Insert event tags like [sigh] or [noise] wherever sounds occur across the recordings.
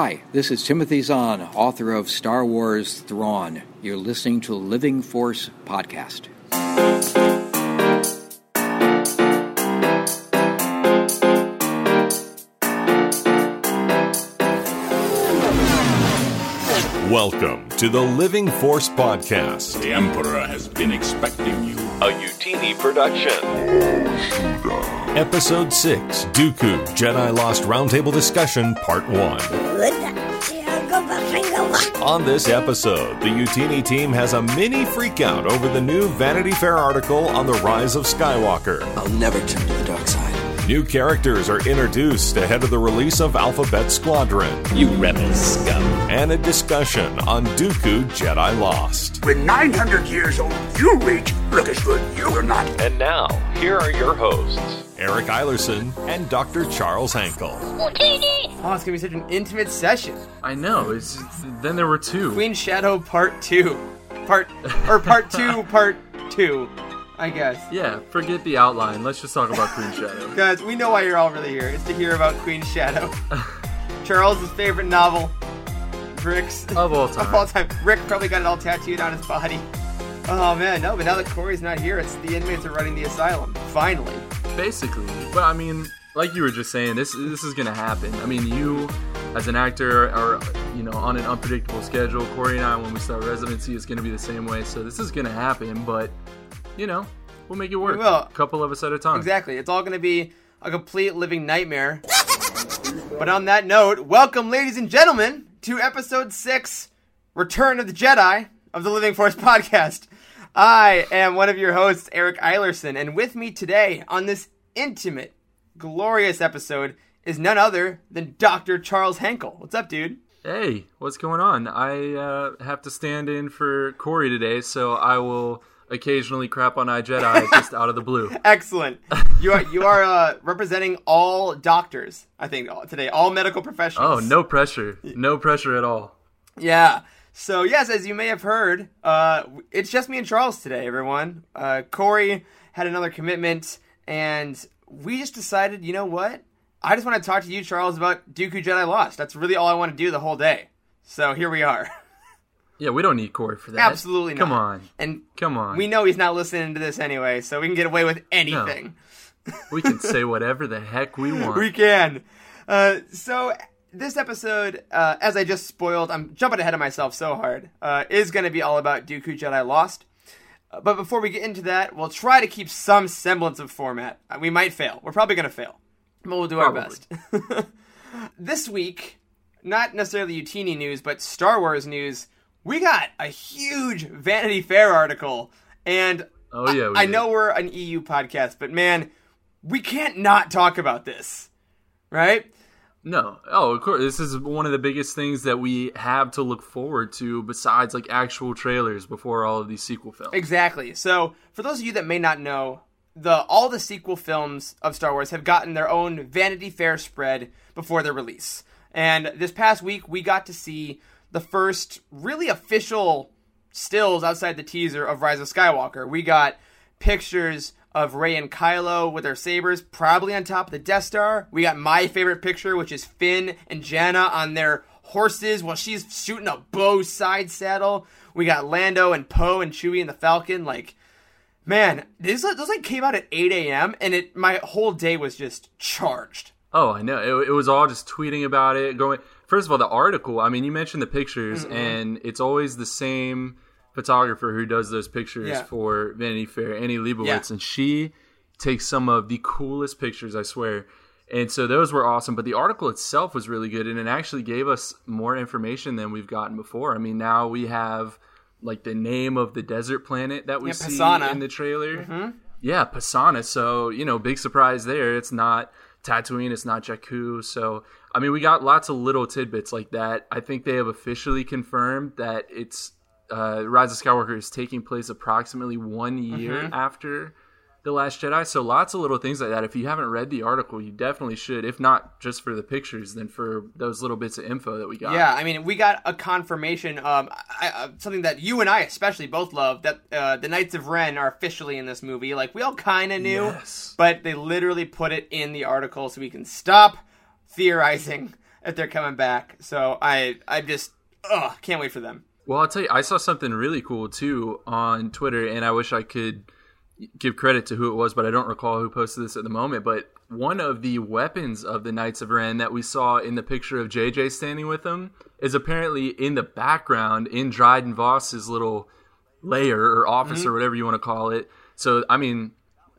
Hi, this is Timothy Zahn, author of Star Wars Thrawn. You're listening to Living Force Podcast. Welcome to the Living Force Podcast, The Emperor has been expecting you. a Youtini production. Episode 6 Dooku Jedi Lost Roundtable Discussion, Part 1. On this episode, the Youtini team has a mini freakout over the new Vanity Fair article on the rise of Skywalker. I'll never turn to the dark side. New characters are introduced ahead of the release of Alphabet Squadron, You rebel scum. and a discussion on Dooku Jedi Lost. When 900 years old you reach, look as good you will not. And now, here are your hosts. Eric Eilerson and Dr. Charles Hankel. Oh, it's gonna be such an intimate session. I know. It's then there were two. Queen Shadow Part Two, Part or Part Two, Part Two, I guess. Yeah, forget the outline. Let's just talk about Queen Shadow. [laughs] Guys, we know why you're all really here. It's to hear about Queen Shadow, [laughs] Charles's favorite novel, Rick's Of all time. [laughs] of all time. Rick probably got it all tattooed on his body. Oh man, no, but now that Corey's not here, it's the inmates are running the asylum. Finally. Basically, but I mean, like you were just saying, this this is gonna happen. I mean, you as an actor are you know on an unpredictable schedule. Corey and I, when we start residency, is gonna be the same way. So this is gonna happen, but you know, we'll make it work. We will. A couple of us at a time. Exactly. It's all going to be a complete living nightmare. but on that note, welcome, ladies and gentlemen, to episode six Return of the Jedi of the Living Force podcast. I am one of your hosts, Eric Eilerson, and with me today on this intimate, glorious episode is none other than Dr. Charles Henkel. What's up, dude? Hey, what's going on? I uh, have to stand in for Corey today, so I will occasionally crap on iJedi just out of the blue. [laughs] Excellent. You are you are uh, representing all doctors, I think, today, all medical professionals. Oh, no pressure. No pressure at all. Yeah. So yes, as you may have heard, uh, it's just me and Charles today, everyone. Uh, Corey had another commitment, and we just decided, you know what? I just want to talk to you, Charles, about Dooku Jedi Lost. That's really all I want to do the whole day. So here we are. [laughs] Yeah, we don't need Corey for that. Absolutely not. Come on. And Come on. we know he's not listening to this anyway, so we can get away with anything. We can say whatever the heck we [laughs] want. We can. Uh, so this episode, uh, as I just spoiled, I'm jumping ahead of myself so hard, uh, is going to be all about Dooku Jedi Lost. Uh, but before we get into that, we'll try to keep some semblance of format. Uh, we might fail. We're probably going to fail, but we'll do our best. [laughs] this week, not necessarily Youtini news, but Star Wars news. We got a huge Vanity Fair article, and Oh, yeah, we I know we're an EU podcast, but man, we can't not talk about this, right? No. Oh, of course. This is one of the biggest things that we have to look forward to besides like actual trailers before all of these sequel films. Exactly. So, for those of you that may not know, the all the sequel films of Star Wars have gotten their own Vanity Fair spread before their release. And this past week, we got to see the first really official stills outside the teaser of Rise of Skywalker. We got pictures of Rey and Kylo with their sabers, probably on top of the Death Star. We got my favorite picture, which is Finn and Jannah on their horses while she's shooting a bow side saddle. We got Lando and Poe and Chewie and the Falcon. Like, man, this those like came out at 8 a.m. and it my whole day was just charged. Oh, I know. It, it was all just tweeting about it. Going first of all, the article. I mean, you mentioned the pictures, mm-hmm. and it's always the same photographer who does those pictures Yeah. for Vanity Fair, Annie Leibovitz, Yeah. and she takes some of the coolest pictures. I swear. And so those were awesome, but the article itself was really good, and it actually gave us more information than we've gotten before. I mean, now we have like the name of the desert planet that we Yeah, see Pasaana. in the trailer. Mm-hmm. Yeah, Pasaana. So, you know, big surprise there. It's not Tatooine, it's not Jakku. So, I mean, we got lots of little tidbits like that. I think they have officially confirmed that it's uh, Rise of Skywalker is taking place approximately one year after The Last Jedi. So, lots of little things like that. If you haven't read the article, you definitely should. If not just for the pictures, then for those little bits of info that we got. Yeah, I mean, we got a confirmation, um, I, uh, something that you and I especially both love, that uh, the Knights of Ren are officially in this movie. Like, we all kind of knew, Yes. but they literally put it in the article so we can stop theorizing [laughs] if they're coming back. So I I just ugh can't wait for them. Well, I'll tell you, I saw something really cool too on Twitter, and I wish I could give credit to who it was, but I don't recall who posted this at the moment. But one of the weapons of the Knights of Ren that we saw in the picture of JJ standing with them is apparently in the background in Dryden Voss's little layer or office Mm-hmm. or whatever you want to call it. So, I mean,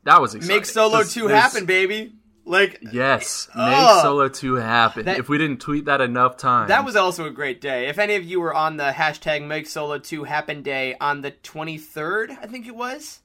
that was exciting. Make Solo two happen, baby. Like Yes, make Ugh. Solo 2 happen. That- if we didn't tweet that enough times. That was also a great day. If any of you were on the hashtag Make Solo 2 Happen Day on the 23rd, I think it was,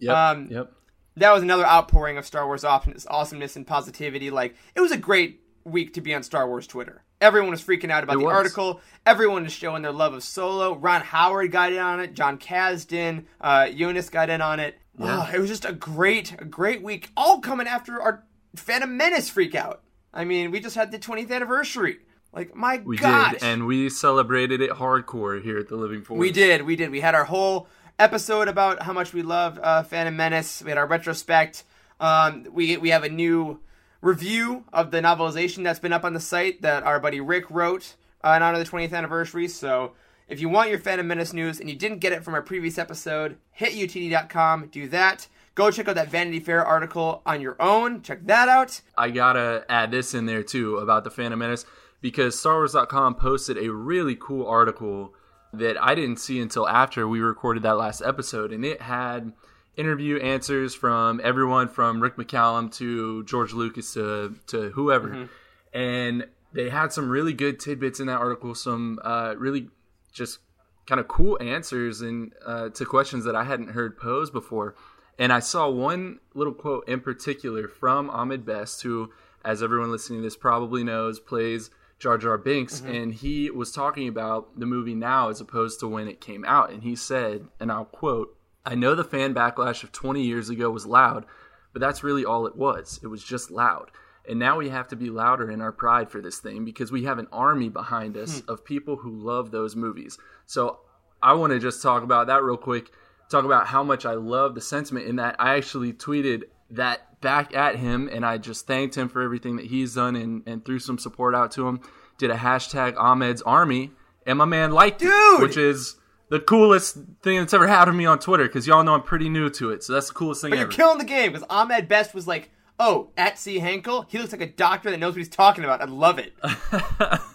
yep, um, yep. that was another outpouring of Star Wars awesomeness, and positivity. Like, it was a great week to be on Star Wars Twitter. Everyone was freaking out about It the was. article. Everyone is showing their love of Solo. Ron Howard got in on it. Jon Kasdan, uh, Eunice got in on it. Oh, it was just a great, a great week. All coming after our Phantom Menace freak out. I mean, we just had the 20th anniversary. Like, my We gosh. did, and we celebrated it hardcore here at the Living Force. We did, we did. We had our whole episode about how much we love uh, Phantom Menace. We had our retrospect. Um, we we have a new review of the novelization that's been up on the site that our buddy Rick wrote uh, in honor of the 20th anniversary. So if you want your Phantom Menace news and you didn't get it from our previous episode, hit utd.com. Do that. Go check out that Vanity Fair article on your own. Check that out. I gotta add this in there too about the Phantom Menace because StarWars.com posted a really cool article that I didn't see until after we recorded that last episode, and it had interview answers from everyone from Rick McCallum to George Lucas to to whoever, and they had some really good tidbits in that article, some uh, really just kind of cool answers and uh, to questions that I hadn't heard posed before. And I saw one little quote in particular from Ahmed Best, who, as everyone listening to this probably knows, plays Jar Jar Binks, mm-hmm. and he was talking about the movie now as opposed to when it came out. And he said, and I'll quote, I know the fan backlash of 20 years ago was loud, but that's really all it was. It was just loud. And now we have to be louder in our pride for this thing because we have an army behind us hmm. of people who love those movies. So I want to just talk about that real quick. Talk about how much I love the sentiment in that. I actually tweeted that back at him and I just thanked him for everything that he's done and, and threw some support out to him. Did a hashtag Ahmed's Army and my man liked it, Dude! which is the coolest thing that's ever happened to me on Twitter because y'all know I'm pretty new to it. So that's the coolest thing But ever. you're killing the game because Ahmed Best was like, "Oh, at C Henkel, he looks like a doctor that knows what he's talking about. I love it." [laughs]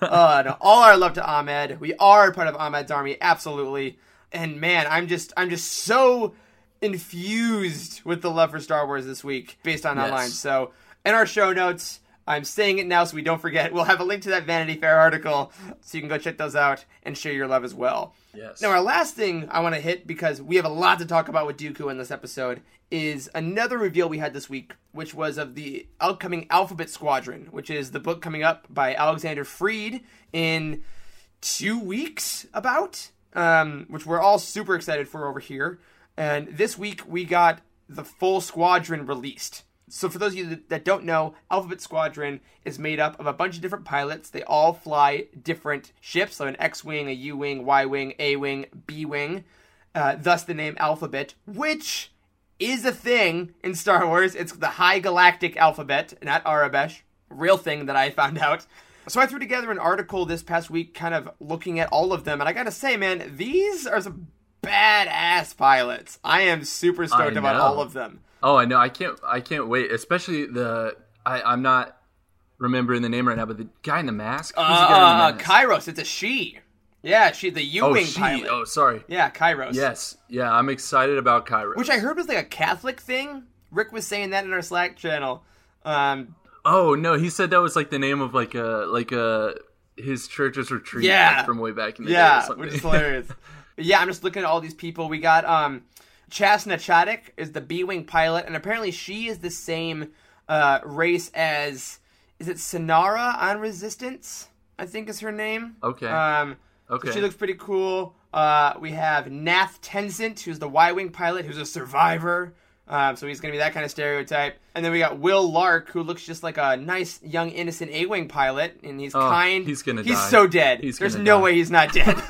uh, no, all our love to Ahmed. We are part of Ahmed's army, absolutely. And man, I'm just, I'm just so infused with the love for Star Wars this week, based on that Yes. line. So, in our show notes. I'm saying it now so we don't forget. We'll have a link to that Vanity Fair article so you can go check those out and share your love as well. Yes. Now, our last thing I want to hit because we have a lot to talk about with Dooku in this episode is another reveal we had this week, which was of the upcoming Alphabet Squadron, which is the book coming up by Alexander Freed in two weeks, about, um, which we're all super excited for over here. And this week we got the full squadron released. So, for those of you that- don't know, Alphabet Squadron is made up of a bunch of different pilots. They all fly different ships, so an X Wing, a U Wing, Y Wing, A Wing, B Wing. Uh, thus, the name Alphabet, which is a thing in Star Wars. It's the High Galactic Alphabet, not Aurebesh. Real thing that I found [laughs] out. So I threw together an article this past week, kind of looking at all of them, and I gotta say, man, these are some badass pilots. I am super stoked about all of them. Oh, I know. I can't. I can't wait. Especially the. I, I'm not remembering the name right now, but the guy in the mask. Who's Uh, the mask? Kairos, it's a she. Yeah, she, the Oh, U-wing she. pilot. Oh, sorry. Yeah, Kairos. Yes. Yeah, I'm excited about Cairo. Which I heard was like a Catholic thing. Rick was saying that in our Slack channel. Um, oh no, he said that was like the name of like a like a his church's retreat. Yeah. like, from way back in the day. Yeah, which is hilarious. [laughs] Yeah, I'm just looking at all these people. We got um, Chass na Chadic is the B-wing pilot, and apparently she is the same uh, race as is it Sonara on Resistance? I think is her name. Okay. Um, so Okay. she looks pretty cool. Uh, we have Nath Tensent, who's the Y-wing pilot, who's a survivor. Um, so he's gonna be that kind of stereotype. And then we got Wyl Lark, who looks just like a nice young innocent A-wing pilot, and he's Oh, kind. he's gonna He's die. so dead. He's There's no die. way he's not dead. [laughs]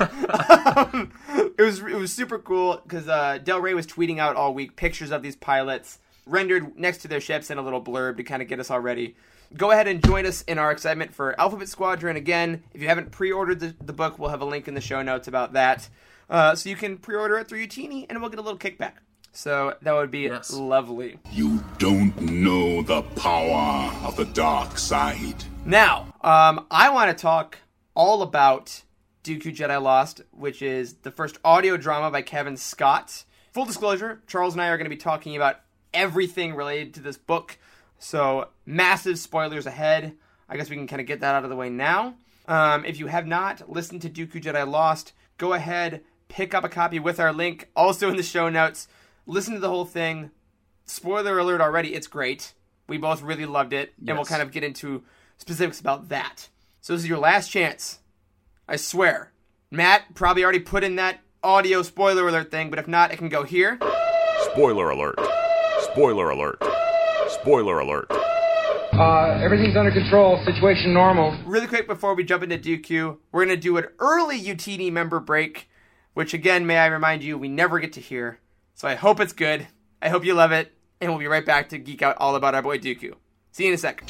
um, it was it was super cool because uh, Del Rey was tweeting out all week pictures of these pilots rendered next to their ships and a little blurb to kind of get us all ready. go ahead and join us in our excitement for Alphabet Squadron. Again, if you haven't pre-ordered the, the book, we'll have a link in the show notes about that. Uh, so you can pre-order it through Youtini, and we'll get a little kickback. So that would be Yes. lovely. You don't know the power of the dark side. Now, um, I want to talk all about Dooku Jedi Lost, which is the first audio drama by Cavan Scott. Full disclosure, Charles and I are going to be talking about everything related to this book, so massive spoilers ahead. I guess we can kind of get that out of the way now. Um, if you have not listened to Dooku Jedi Lost, go ahead, pick up a copy with our link, also in the show notes. Listen to the whole thing. Spoiler alert already, it's great. We both really loved it, and we'll kind of get into specifics about that. So this is your last chance. I swear. Matt probably already put in that audio spoiler alert thing, but if not, it can go here. Spoiler alert. Spoiler alert. Spoiler alert. Uh, everything's under control. Situation normal. Really quick before we jump into DQ, we're going to do an early UTD member break, which again, may I remind you, we never get to hear. So I hope it's good. I hope you love it, and we'll be right back to geek out all about our boy Dooku. See you in a sec.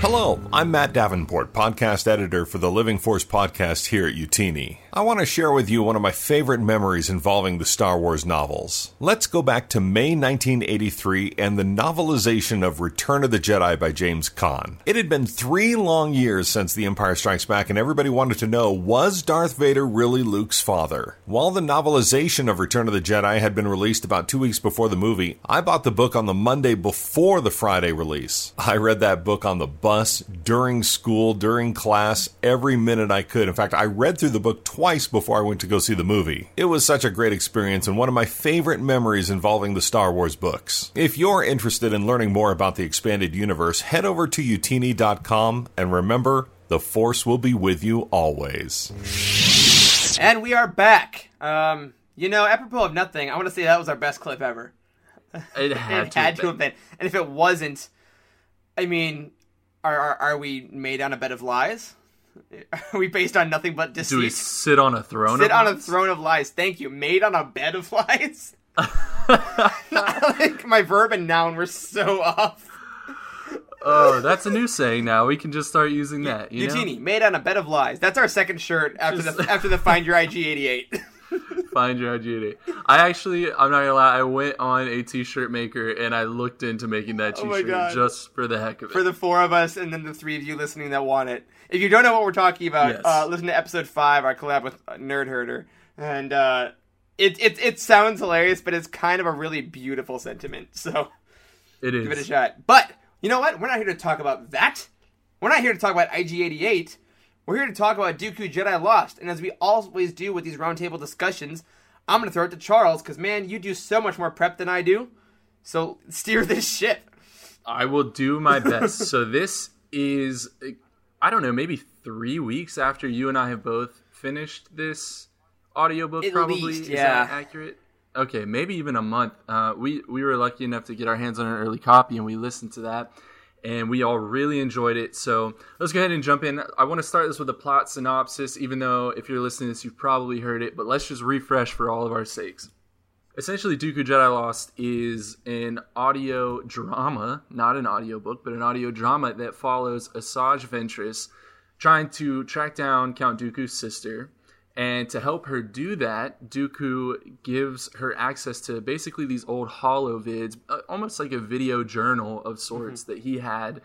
Hello, I'm Matt Davenport, podcast editor for the Living Force podcast here at Utini. I want to share with you one of my favorite memories involving the Star Wars novels. Let's go back to May 1983 and the novelization of Return of the Jedi by James Kahn. It had been three long years since The Empire Strikes Back, and everybody wanted to know was Darth Vader really Luke's father? While the novelization of Return of the Jedi had been released about two weeks before the movie, I bought the book on the Monday before the Friday release. I read that book on the bus, during school, during class, every minute I could. In fact, I read through the book twice before I went to go see the movie. It was such a great experience and one of my favorite memories involving the Star Wars books. If you're interested in learning more about the expanded universe, head over to youtini.com and remember, the Force will be with you always. And we are back. Um, you know, apropos of nothing, I want to say that was our best clip ever. It [laughs] had, it to, had have to been. have been. And if it wasn't, I mean, are, are, are we made on a bed of lies? Are [laughs] we based on nothing but deceit? Do we sit on a throne? Sit on a throne of lies. Thank you. Made on a bed of lies. [laughs] [laughs] like my verb and noun were so off. Oh, that's a new saying now. We can just start using that. You? Youtini, made on a bed of lies. That's our second shirt after Just- the after the Find Your IG eighty eight. [laughs] Find your identity. I actually, I'm not gonna lie. I went on a t-shirt maker and I looked into making that Oh my t-shirt God. just for the heck of it. for the four of us and then the three of you listening that want it. If you don't know what we're talking about, Yes. uh, listen to episode five, our collab with uh, Nerd Herder, and uh, it it it sounds hilarious, but it's kind of a really beautiful sentiment. So it is. give it a shot. But you know what? We're not here to talk about that. We're not here to talk about IG88. We're here to talk about Dooku Jedi Lost. And as we always do with these roundtable discussions, I'm going to throw it to Charles because, man, you do so much more prep than I do. So steer this ship. I will do my best. so this is, I don't know, maybe three weeks after you and I have both finished this audiobook. At probably least, is yeah. that accurate? Okay, maybe even a month. Uh, we we were lucky enough to get our hands on an early copy, and we listened to that, and we all really enjoyed it. So let's go ahead and jump in. I want to start this with a plot synopsis, even though if you're listening to this, you've probably heard it, but let's just refresh for all of our sakes. Essentially, Dooku Jedi Lost is an audio drama, not an audiobook, but an audio drama that follows Asajj Ventress trying to track down Count Dooku's sister. And to help her do that, Dooku gives her access to basically these old holovids, uh, almost like a video journal of sorts that he had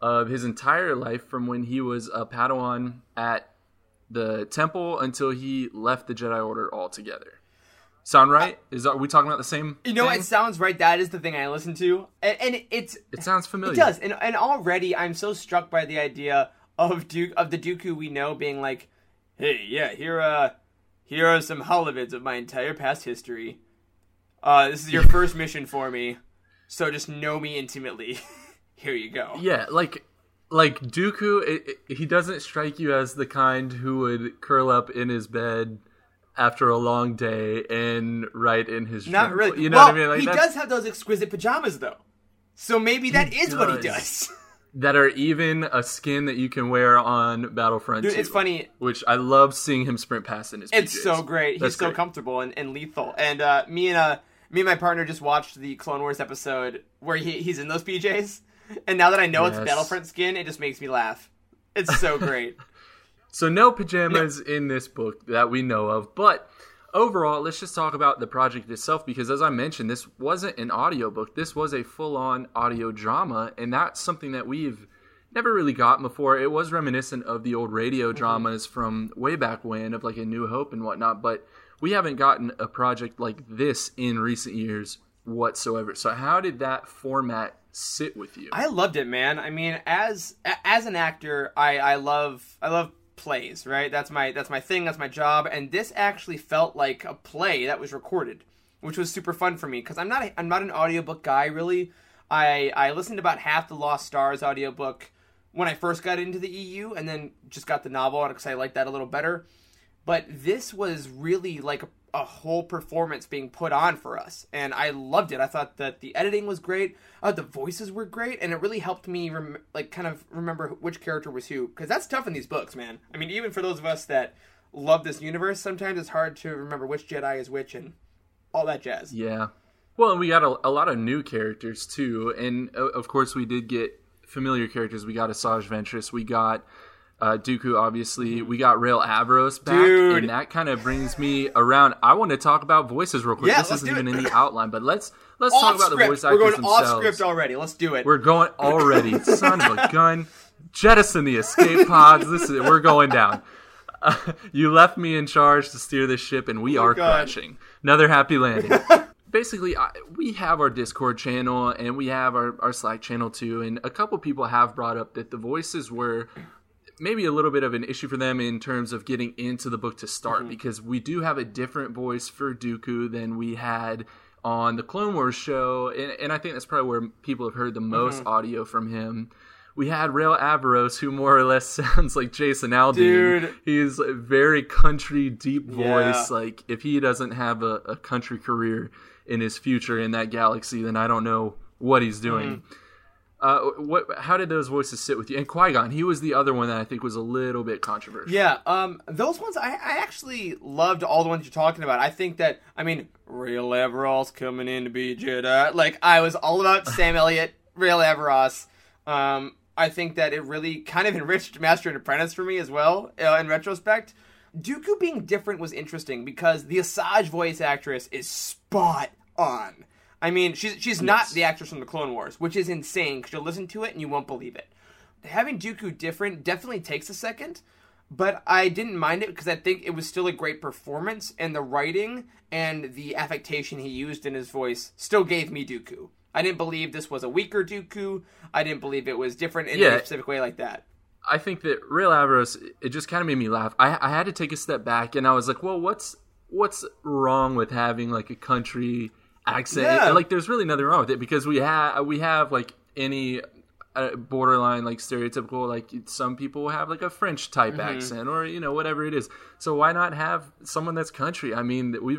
of his entire life from when he was a Padawan at the temple until he left the Jedi Order altogether. Sound right? Is are we talking about the same? You know, thing? it sounds right. That is the thing I listen to, and, and it's It sounds familiar. it does, and and already I'm so struck by the idea of Duke of the Dooku we know being like, hey, yeah, here uh, here are some holovids of my entire past history. Uh, this is your [laughs] first mission for me, so just know me intimately. [laughs] here you go. Yeah, like like Dooku, it, it- he doesn't strike you as the kind who would curl up in his bed after a long day and write in his Not journal. really. You know well, what I mean? Like he that's- does have those exquisite pajamas though, so maybe that is what he does. [laughs] that are even a skin that you can wear on Battlefront. Dude, 2, it's funny. Which I love seeing him sprint past in his. It's PJs. so great. That's He's so comfortable and, and lethal. And uh, me and uh, me and my partner just watched the Clone Wars episode where he, he's in those PJs. and now that I know it's Battlefront skin, it just makes me laugh. It's so [laughs] great. So no pajamas in this book that we know of, but overall, let's just talk about the project itself because as I mentioned, this wasn't an audiobook. This was a full-on audio drama, and that's something that we've never really gotten before. It was reminiscent of the old radio mm-hmm. dramas from way back when of like a New Hope and whatnot, but we haven't gotten a project like this in recent years whatsoever. So how did that format sit with you? I loved it, man. I mean, as as an actor, I I love I love plays, right? That's my that's my thing, that's my job, and this actually felt like a play that was recorded, which was super fun for me because I'm not I'm not an audiobook guy really. I I listened to about half the Lost Stars audiobook when I first got into the EU and then just got the novel because I liked that a little better. But this was really like a, a whole performance being put on for us, and I loved it. I thought that the editing was great, uh, the voices were great, and it really helped me rem- like kind of remember which character was who because that's tough in these books, man. I mean, even for those of us that love this universe, sometimes it's hard to remember which Jedi is which and all that jazz. Yeah. Well, and we got a, a lot of new characters too, and of course we did get familiar characters. We got Asajj Ventress, we got uh, Dooku, obviously, we got Rael Averross back, Dude. and that kind of brings me around. I want to talk about voices real quick. Yeah, this isn't even it. in the [clears throat] outline, but let's let's Off talk about the script. voice We're actors going off script already. Let's do it. We're going [laughs] already. Son of a gun. Jettison the escape [laughs] pods. This is we're going down. Uh, [laughs] you left me in charge to steer this ship, and we are Oh God. crashing. Another happy landing. Basically, I, we have our Discord channel and we have our, our Slack channel too. And a couple people have brought up that the voices were maybe a little bit of an issue for them in terms of getting into the book to start Mm-hmm. because we do have a different voice for Dooku than we had on the Clone Wars show, and, and I think that's probably where people have heard the most Mm-hmm. audio from him. We had Rael Averross, who more or less [laughs] sounds like Jason Aldean. Dude. He's a very country, deep Yeah. voice. Like if he doesn't have a, a country career in his future in that galaxy, then I don't know what he's doing. Mm-hmm. Uh, what? How did those voices sit with you? And Qui Gon, he was the other one that I think was a little bit controversial. Yeah, um, those ones I, I actually loved all the ones you're talking about. I think that I mean, Rael Averross's coming in to be Jedi. Like I was all about [laughs] Sam Elliott, Rael Averross. Um, I think that it really kind of enriched Master and Apprentice for me as well. Uh, in retrospect, Dooku being different was interesting because the Asajj voice actress is spot on. I mean, she's she's not the actress from the Clone Wars, which is insane because you'll listen to it and you won't believe it. Having Dooku different definitely takes a second, but I didn't mind it because I think it was still a great performance, and the writing and the affectation he used in his voice still gave me Dooku. I didn't believe this was a weaker Dooku. I didn't believe it was different in Yeah. a specific way like that. I think that Rael Averross, it just kind of made me laugh. I, I had to take a step back, and I was like, well, what's what's wrong with having like a country accent? Yeah. Like, there's really nothing wrong with it because we have we have like any uh, borderline like stereotypical like some people have like a French type Mm-hmm. accent or you know whatever it is. So why not have someone that's country? I mean, we.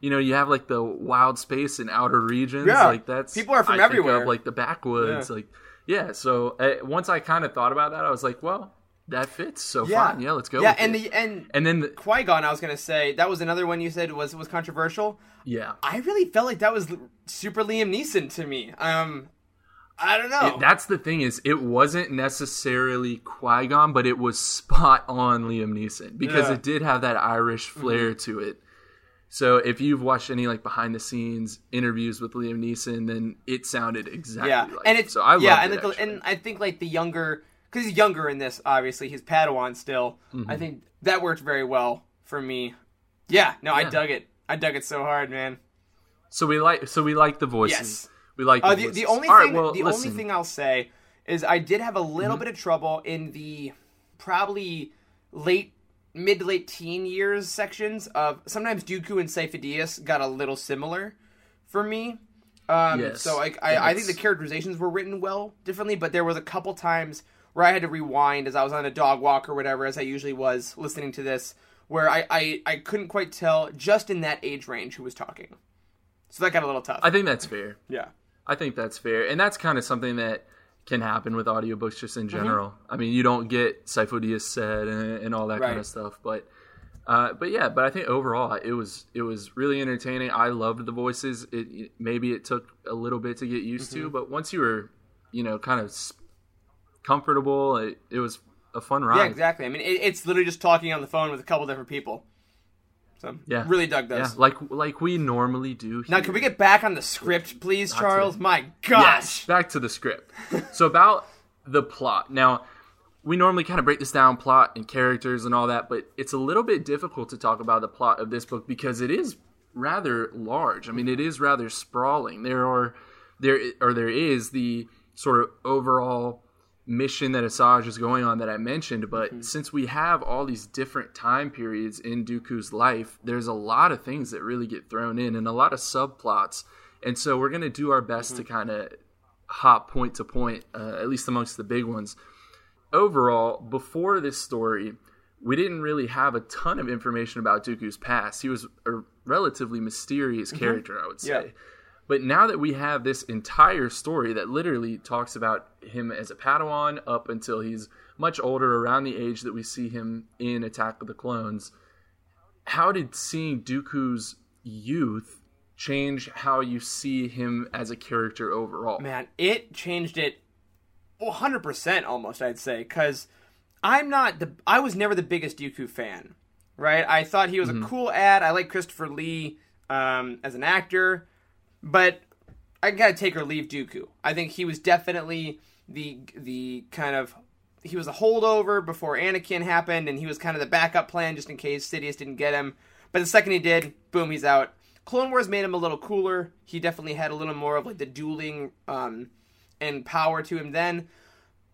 You know, you have like the wild space in outer regions. Yeah. like that's People are from I everywhere. Of, like the backwoods, like yeah. So uh, once I kind of thought about that, I was like, well, that fits. So fine, yeah, let's go. Yeah, and it. the and and then the, Qui Gon, I was gonna say that was another one you said was was controversial. yeah, I really felt like that was super Liam Neeson to me. Um, I don't know. It- that's the thing is, it wasn't necessarily Qui Gon, but it was spot on Liam Neeson because Yeah. Mm-hmm. it did have that Irish flair to it. So if you've watched any like behind the scenes interviews with Liam Neeson, then it sounded exactly yeah, like and it. it's So I yeah, and, it, the, and I think like the younger because he's younger in this. Obviously, he's Padawan still. Mm-hmm. I think that worked very well for me. Yeah, no, I dug it. I dug it so hard, man. So we like so we like the voices. Yes. We like the, Uh, the, voices. the only All right, thing well, the listen. Mm-hmm. only thing I'll say is I did have a little bit of trouble in the probably late mid to late teen years sections of sometimes Dooku and Sifo-Dyas got a little similar for me. Um, Yes. So like I, I think the characterizations were written well differently, but there was a couple times where I had to rewind as I was on a dog walk or whatever, as I usually was listening to this, where I, I, I couldn't quite tell just in that age range who was talking. So that got a little tough. I think that's fair. yeah. I think that's fair, and that's kind of something that can happen with audiobooks just Mm-hmm. in general. I mean, you don't get Sifo said and, and all that kind of stuff, but uh, but yeah, but I think overall it was it was really entertaining. I loved the voices. It, it- maybe it took a little bit to get used Mm-hmm. to, but once you were you know, kind of s- comfortable. It, it was a fun ride. Yeah, exactly. I mean, it, it's literally just talking on the phone with a couple different people. So Yeah. really dug those. Yeah, like like we normally do. now, can we get back on the script, please, Not Charles? to- My gosh. Yes, back to the script. so about the plot. Now, we normally kind of break this down, plot and characters and all that, but it's a little bit difficult to talk about the plot of this book because it is rather large. I mean, it is rather sprawling. There are there or there is the sort of overall mission that Asajj is going on that I mentioned, but mm-hmm. since we have all these different time periods in Dooku's life, there's a lot of things that really get thrown in and a lot of subplots. And so we're going to do our best to mm-hmm. kind of hop point to point, uh, at least amongst the big ones. Overall, before this story, we didn't really have a ton of information about Dooku's past. He was a relatively mysterious mm-hmm. character, I would say. Yeah. But now that we have this entire story that literally talks about him as a Padawan up until he's much older, around the age that we see him in Attack of the Clones, how did seeing Dooku's youth change how you see him as a character overall? Man, it changed it 100% almost, I'd say, because I'm not the. I was never the biggest Dooku fan, right? I thought he was a cool ad. I like Christopher Lee um, as an actor, but I gotta take or leave Dooku. I think he was definitely the the kind of he was a holdover before Anakin happened, and he was kind of the backup plan just in case Sidious didn't get him. But the second he did, boom, he's out. Clone Wars made him a little cooler. He definitely had a little more of like the dueling um, and power to him then.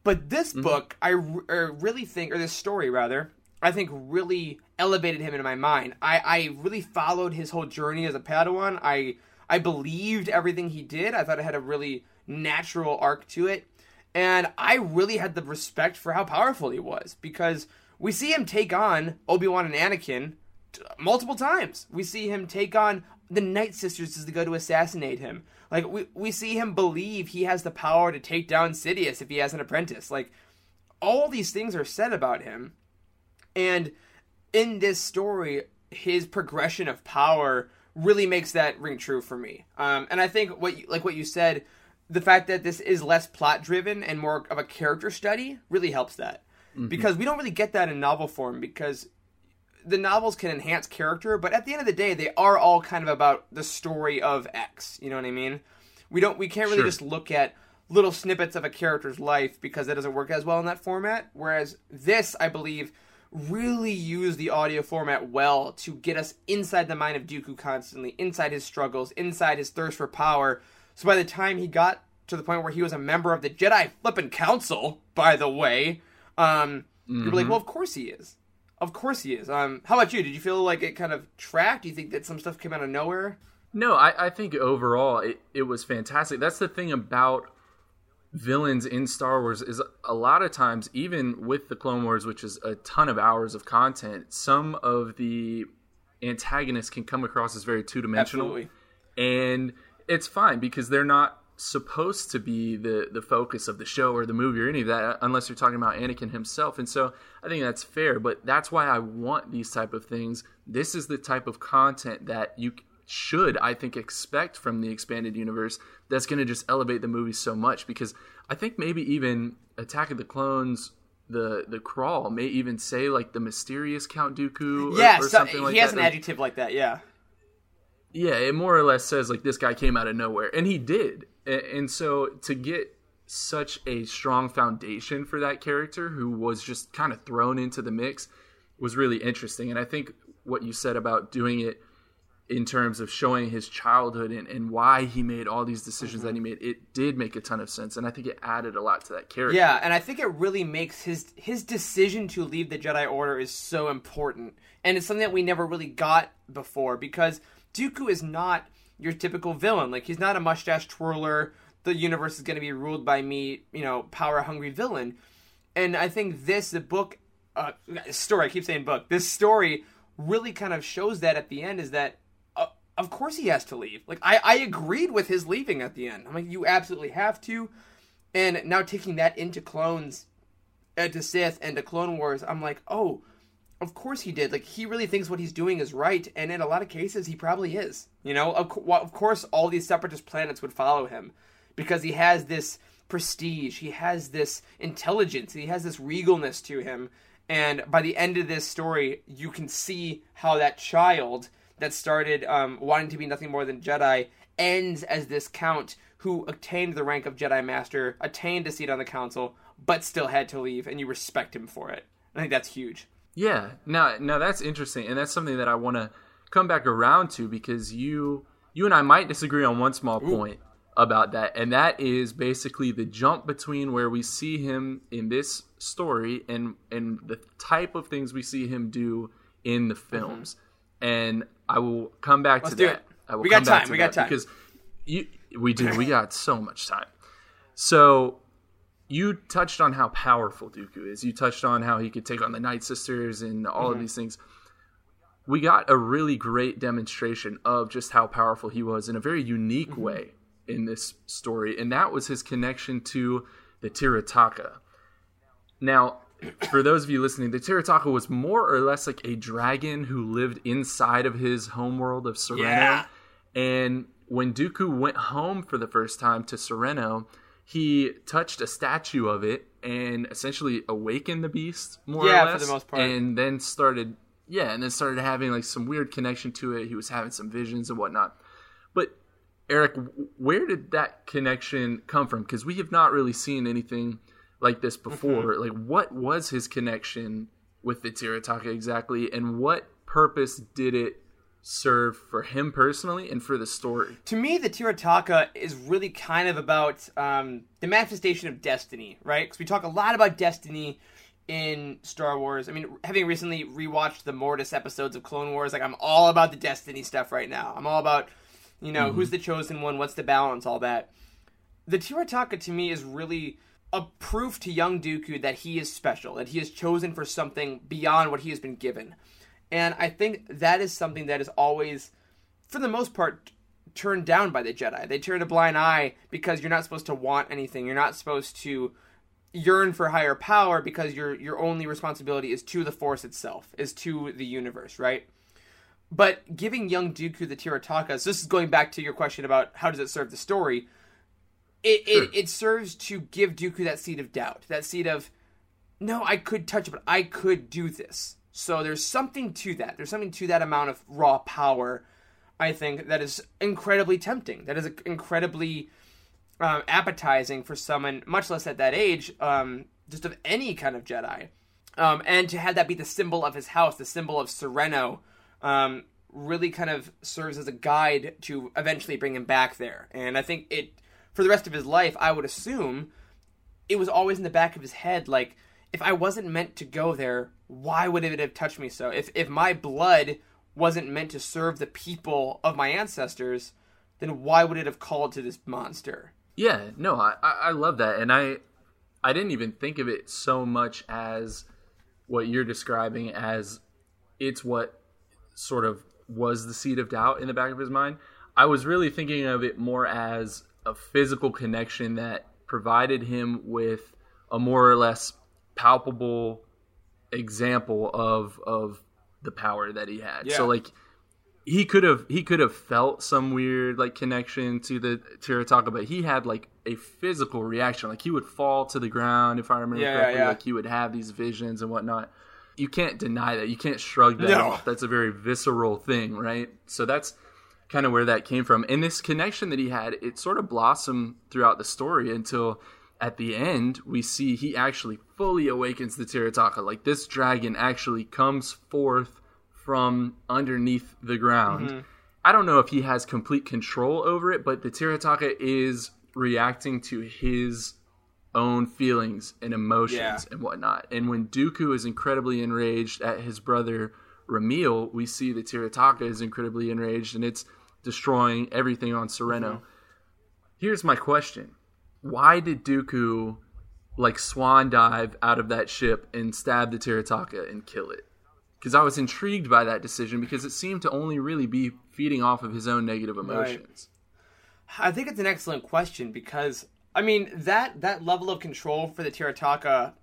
But this book, I r- er, really think, or this story rather, I think really elevated him in my mind. I, I really followed his whole journey as a Padawan. I I believed everything he did. I thought it had a really natural arc to it, and I really had the respect for how powerful he was because we see him take on Obi Wan and Anakin t- multiple times. We see him take on the Night Sisters as they go to assassinate him. Like we we see him believe he has the power to take down Sidious if he has an apprentice. Like all these things are said about him. And in this story, his progression of power really makes that ring true for me. Um, and I think what you, like what you said, the fact that this is less plot driven and more of a character study really helps that. Because we don't really get that in novel form because the novels can enhance character, but at the end of the day, they are all kind of about the story of X. You know what I mean? We don't, we can't really Sure. just look at little snippets of a character's life because that doesn't work as well in that format. Whereas this, I believe, really used the audio format well to get us inside the mind of Dooku constantly, inside his struggles, inside his thirst for power. So by the time he got to the point where he was a member of the Jedi Flippin' Council, by the way, um, you're like, well, of course he is. Of course he is. Um, how about you? Did you feel like it kind of tracked? Do you think that some stuff came out of nowhere? No, I, I think overall it, it was fantastic. That's the thing about villains in Star Wars is a lot of times, even with the Clone Wars, which is a ton of hours of content, some of the antagonists can come across as very two dimensional. And it's fine because they're not supposed to be the the focus of the show or the movie or any of that unless you're talking about Anakin himself. And so I think that's fair, but that's why I want these type of things. This is the type of content that you should I think expect from the expanded universe that's going to just elevate the movie so much because I think maybe even Attack of the Clones the the crawl may even say like the mysterious Count Dooku or, yeah, or so- something like he has that. an adjective like that. Yeah. Yeah, it more or less says like this guy came out of nowhere, and he did. And so to get such a strong foundation for that character who was just kind of thrown into the mix was really interesting. And I think what you said about doing it in terms of showing his childhood and, and why he made all these decisions that he made, it did make a ton of sense. And I think it added a lot to that character. Yeah, and I think it really makes his his decision to leave the Jedi Order is so important, and it's something that we never really got before because Dooku is not your typical villain. Like he's not a mustache twirler. The universe is going to be ruled by me, you know, power hungry villain. And I think this the book uh, story. I keep saying book. This story really kind of shows that at the end is that of course he has to leave. Like I, I agreed with his leaving at the end. I'm like, you absolutely have to. And now taking that into clones, uh, to Sith and to Clone Wars, I'm like, oh, of course he did. Like he really thinks what he's doing is right, and in a lot of cases, he probably is. You know, of, co- of course, all these separatist planets would follow him because he has this prestige. He has this intelligence. He has this regalness to him. And by the end of this story, you can see how that child that started um, wanting to be nothing more than Jedi ends as this count who attained the rank of Jedi Master, attained a seat on the council, but still had to leave, and you respect him for it. I think that's huge. Yeah, now now that's interesting, and that's something that I want to come back around to because you you and I might disagree on one small point about that, and that is basically the jump between where we see him in this story and and the type of things we see him do in the films. And I will come back Let's to do that. it. I will We got come back time, to we got time. because you we do we got so much time. So you touched on how powerful Dooku is. You touched on how he could take on the Night Sisters and all Mm-hmm. of these things. We got a really great demonstration of just how powerful he was in a very unique Mm-hmm. way in this story, and that was his connection to the Tirataka. Now, for those of you listening, the Tirataka was more or less like a dragon who lived inside of his homeworld of Sereno. Yeah. And when Dooku went home for the first time to Sereno, he touched a statue of it and essentially awakened the beast more Yeah, or for less. the most part. And then started yeah, and then started having like some weird connection to it. He was having some visions and whatnot. But Eric, where did that connection come from? Because we have not really seen anything like this before. Mm-hmm. Like, what was his connection with the Tirataka exactly, and what purpose did it serve for him personally and for the story? to me, the Tirataka is really kind of about um, the manifestation of destiny, right? Because we talk a lot about destiny in Star Wars. I mean, having recently rewatched the Mortis episodes of Clone Wars, like I'm all about the destiny stuff right now. I'm all about, you know, who's the chosen one, what's the balance, all that. The Tirataka to me is really a proof to young Dooku that he is special, that he is chosen for something beyond what he has been given. And I think that is something that is always for the most part, turned down by the Jedi. They turn a blind eye because you're not supposed to want anything. You're not supposed to yearn for higher power because your your only responsibility is to the Force itself, is to the universe, right? But giving young Dooku the Tirataka, so this is going back to your question about how does it serve the story. It, it, it serves to give Dooku that seed of doubt, that seed of, no, I could touch it, but I could do this. So there's something to that. There's something to that amount of raw power I think that is incredibly tempting. That is incredibly um, appetizing for someone, much less at that age, um, just of any kind of Jedi. Um, and to have that be the symbol of his house, the symbol of Sereno, um, really kind of serves as a guide to eventually bring him back there. And I think it, for the rest of his life, I would assume it was always in the back of his head, like, if I wasn't meant to go there, why would it have touched me so? If if my blood wasn't meant to serve the people of my ancestors, then why would it have called to this monster? Yeah, no, I, I love that, and I I didn't even think of it so much as what you're describing as it's what sort of was the seed of doubt in the back of his mind. I was really thinking of it more as a physical connection that provided him with a more or less palpable example of of the power that he had. So like he could have he could have felt some weird like connection to the Tirataka, but he had like a physical reaction. Like he would fall to the ground if I remember Yeah, correctly. yeah. Like he would have these visions and whatnot. You can't deny that. You can't shrug that No. off. That's a very visceral thing, right? So that's kind of where that came from. And this connection that he had, it sort of blossomed throughout the story until at the end we see he actually fully awakens the Tirataka. Like this dragon actually comes forth from underneath the ground. Mm-hmm. I don't know if he has complete control over it, but the Tirataka is reacting to his own feelings and emotions Yeah. and whatnot. And when Dooku is incredibly enraged at his brother Ramil, we see the Tirataka is incredibly enraged and it's destroying everything on Sereno. Mm-hmm. Here's my question. Why did Dooku like swan dive out of that ship and stab the Tirataka and kill it? Because I was intrigued by that decision because it seemed to only really be feeding off of his own negative emotions. I think it's an excellent question because I mean that that level of control for the Tirataka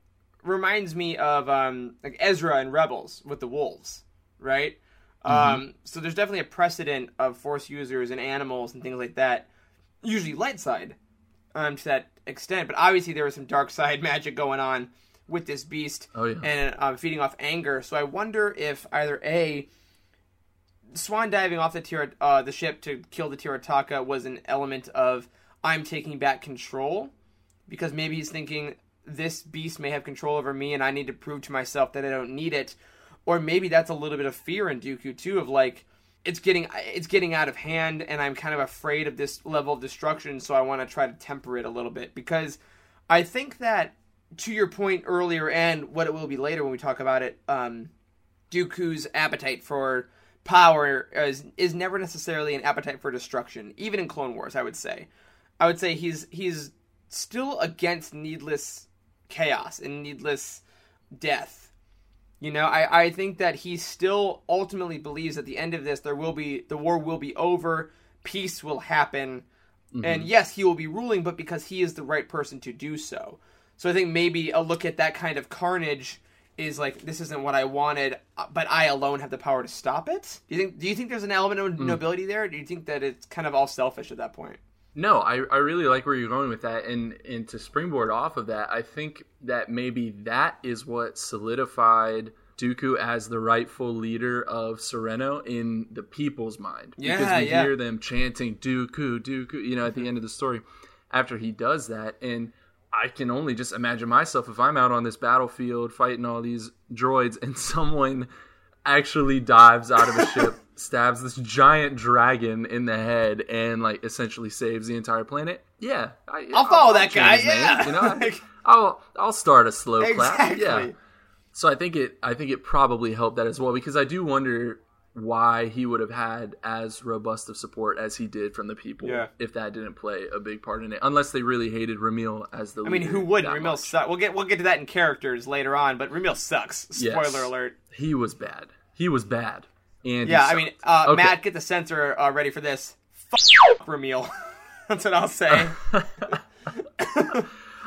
reminds me of um, like Ezra and Rebels with the wolves, right? Um, so there's definitely a precedent of Force users and animals and things like that, usually light side, um, to that extent. But obviously, there was some dark side [laughs] magic going on with this beast, Oh, yeah. and um, feeding off anger. So I wonder if either a swan diving off the Tira, uh, the ship to kill the Tirataka was an element of I'm taking back control, because maybe he's thinking this beast may have control over me, and I need to prove to myself that I don't need it, or maybe that's a little bit of fear in Dooku too, of like it's getting it's getting out of hand, and I'm kind of afraid of this level of destruction, so I want to try to temper it a little bit because I think that to your point earlier and what it will be later when we talk about it, um, Dooku's appetite for power is, is never necessarily an appetite for destruction, even in Clone Wars. I would say, I would say he's he's still against needless chaos and needless death. You know, I, I think that he still ultimately believes at the end of this there will be the war will be over, peace will happen, and yes, he will be ruling, but because he is the right person to do so. So I think maybe a look at that kind of carnage is like this isn't what I wanted, uh, but I alone have the power to stop it. Do you think? Do you think there's an element of nobility there? Or do you think that it's kind of all selfish at that point? No, I, I really like where you're going with that, and and to springboard off of that, I think that maybe that is what solidified Dooku as the rightful leader of Sereno in the people's mind. Yeah, because we yeah. hear them chanting Dooku, Dooku, you know, at the end of the story. After he does that, and I can only just imagine myself if I'm out on this battlefield fighting all these droids, and [laughs] someone actually dives out of a ship, stabs this giant dragon in the head, and like essentially saves the entire planet. Yeah, I, I'll follow that guy, his name, yeah. you know, I, [laughs] I'll I'll start a slow clap. Yeah. So I think it I think it probably helped that as well because I do wonder why he would have had as robust of support as he did from the people Yeah. if that didn't play a big part in it unless they really hated Ramil as the I mean, who wouldn't? Ramil sucks. We'll get we'll get to that in characters later on, but Ramil sucks. Spoiler Yes. alert. He was bad. He was bad. And he Yeah, I mean, uh, Okay. Matt, get the censor uh, ready for this. F- Ramil. [laughs] That's what I'll say. [laughs]